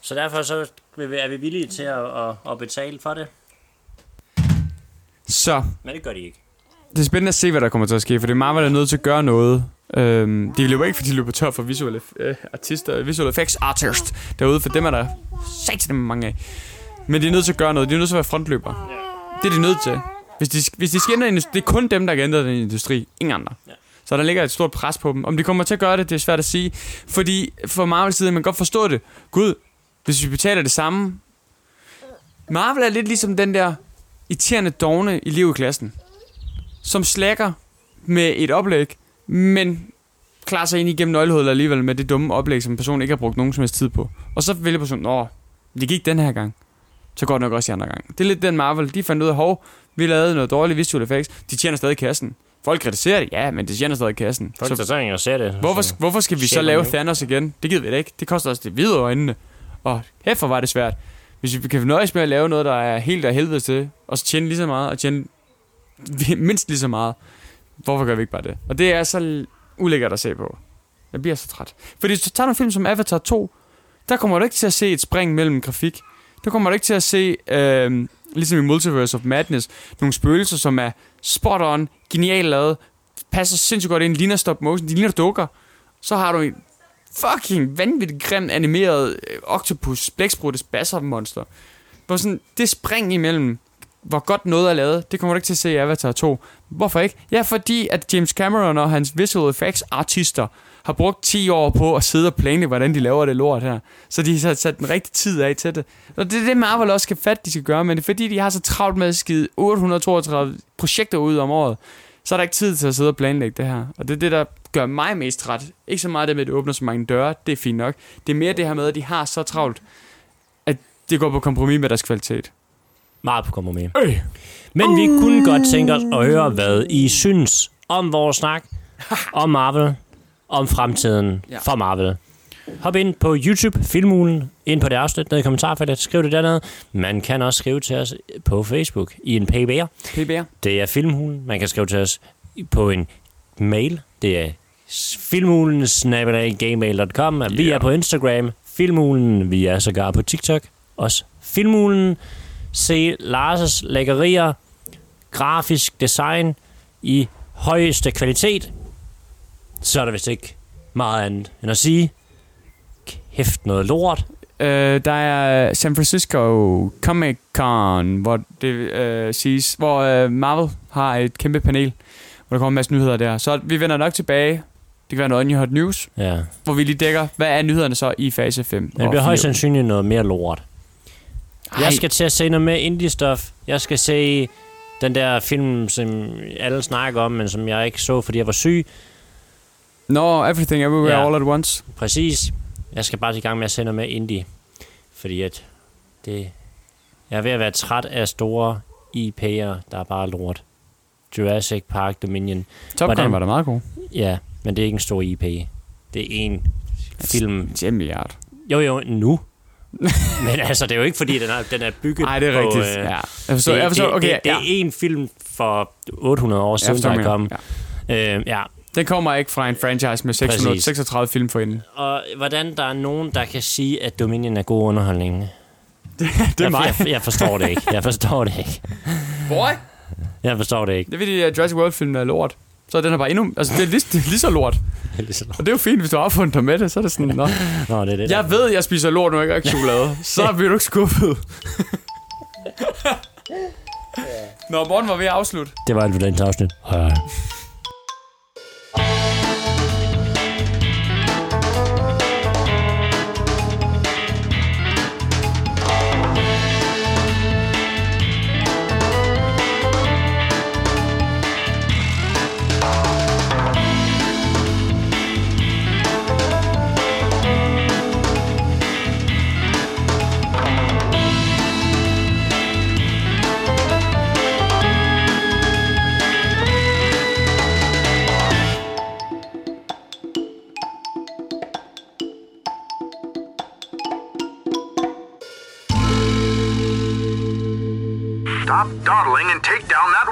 Så derfor så er vi villige til at, at, at betale for det. Så, Men det gør de ikke. det er spændende at se, hvad der kommer til at ske, for det Marvel er nødt til at gøre noget. Øhm, de løber ikke, fordi de løber tør for visuelle øh, artister, visuelle effects artists derude, for dem er der satan mange af. Men de er nødt til at gøre noget. De er nødt til at være frontløber. Det er de nødt til. Hvis de, hvis de skal ændre en industri, det er kun dem, der kan ændre den industri. Ingen andre. Ja. Så der ligger et stort pres på dem. Om de kommer til at gøre det, det er svært at sige. Fordi for Marvel side, man kan godt forstå det. Gud, hvis vi betaler det samme. Marvel er lidt ligesom den der irriterende dogne i liv i klassen. Som slækker med et oplæg, men klarer sig ind igennem nøglehullet alligevel med det dumme oplæg, som personen ikke har brugt nogen som helst tid på. Og så vælger personen, åh, det gik den her gang. Så går det nok også de andre gange. Det er lidt den Marvel, de fandt ud af, hov, vi lavede noget dårligt visual effects. De tjener stadig kassen. Folk kritiserer det, ja, men de tjener stadig kassen. Folk Så og ser det. hvorfor, hvorfor skal vi så lave. Thanos igen? Det gider vi da ikke. Det koster os det hvide øjnene. Og hæffer var det svært. Hvis vi kan nøjes med at lave noget, der er helt af helvede til, og så tjene lige så meget, og tjene mindst lige så meget, hvorfor gør vi ikke bare det? Og det er så ulækkert at se på. Jeg bliver så træt. Fordi hvis du tager en film som Avatar 2, der kommer du ikke til at se et spring mellem grafik. Der kommer du ikke til at se, øh, ligesom i Multiverse of Madness, nogle spøgelser, som er spot on, genialt lavet, passer sindssygt godt ind, ligner stop motion, de ligner dukker. Så har du en fucking vanvittigt grimt animeret øh, octopus, blæksprutte, basser-monster. Hvor sådan, det spring imellem, hvor godt noget er lavet, det kommer du ikke til at se i Avatar 2. Hvorfor ikke? Ja, fordi at James Cameron og hans visual effects artister har brugt 10 år på at sidde og planlægge, hvordan de laver det lort her. Så de har sat den rigtige tid af til det. Og det er det, Marvel også skal fatte, de skal gøre, men det er fordi, de har så travlt med at skide 832 projekter ud om året, så er der ikke tid til at sidde og planlægge det her. Og det er det, der gør mig mest træt. Ikke så meget det med, at det åbner så mange døre, det er fint nok. Det er mere det her med, at de har så travlt, at det går på kompromis med deres kvalitet. Meget på kompromis. Øh. Men vi kunne godt tænke os at høre, hvad I synes om vores snak, om Marvel, om fremtiden Ja. for Marvel. Hop ind på YouTube, Filmulen, ind på det afsnit nede i kommentarfeltet, skriv det dernede. Man kan også skrive til os på Facebook i en PBR. PBR. Det er Filmhulen. Man kan skrive til os på en mail. Det er filmhulen.gmail.com. Vi Ja. er på Instagram. Filmhulen. Vi er sågar på TikTok. Også Filmhulen. Se Lars' lækkerier. Grafisk design i højeste kvalitet. Så er der vist ikke meget andet end at sige. Kæft noget lort. Øh, der er San Francisco Comic Con, hvor det øh, siges, hvor øh, Marvel har et kæmpe panel, hvor der kommer en masse nyheder der. Så vi vender nok tilbage. Det kan være noget Onion Hot News, Ja. hvor vi lige dækker, hvad er nyhederne så i fase 5. Men det bliver højst sandsynligt noget mere lort. Jeg skal til at se noget mere indie-stof. Jeg skal se den der film, som alle snakker om, men som jeg ikke så, fordi jeg var syg. No, Everything Everywhere Ja. All at Once. Præcis. Jeg skal bare i gang med at se noget mere indie. Fordi at det... Jeg er ved at være træt af store IP'er, der er bare lort. Jurassic Park Dominion. Top Gun var da meget god. Ja, men det er ikke en stor IP. Det er en film. 10 milliard. Jo, jo, nu. men altså, det er jo ikke, fordi den er, den er bygget Nej, det er på... rigtigt. øh, ja. Jeg forstår, det, jeg forstår, det, okay, det, det ja. er en film for 800 år siden, der er kommet. Ja. Øh, ja. Den kommer ikke fra en franchise med 636 film for inden. Og hvordan der er nogen, der kan sige, at Dominion er god underholdning. Det er jeg, mig. Jeg, jeg forstår det ikke. Jeg forstår det ikke. Boy. Jeg forstår det ikke. Det er fordi, at Jurassic World-filmen er lort. Så er den er bare endnu... Altså, det er lige, det er lige så lort. Og det er jo fint, hvis du har opfundet dig med det. Så er det sådan, nå. Nå, det er det. der. Jeg ved, jeg spiser lort, når jeg ikke har chokolade. Så bliver du ikke skuffet. Nå, Morten var ved at afslutte. Det var alt for den afsnit. Hej. Take down that.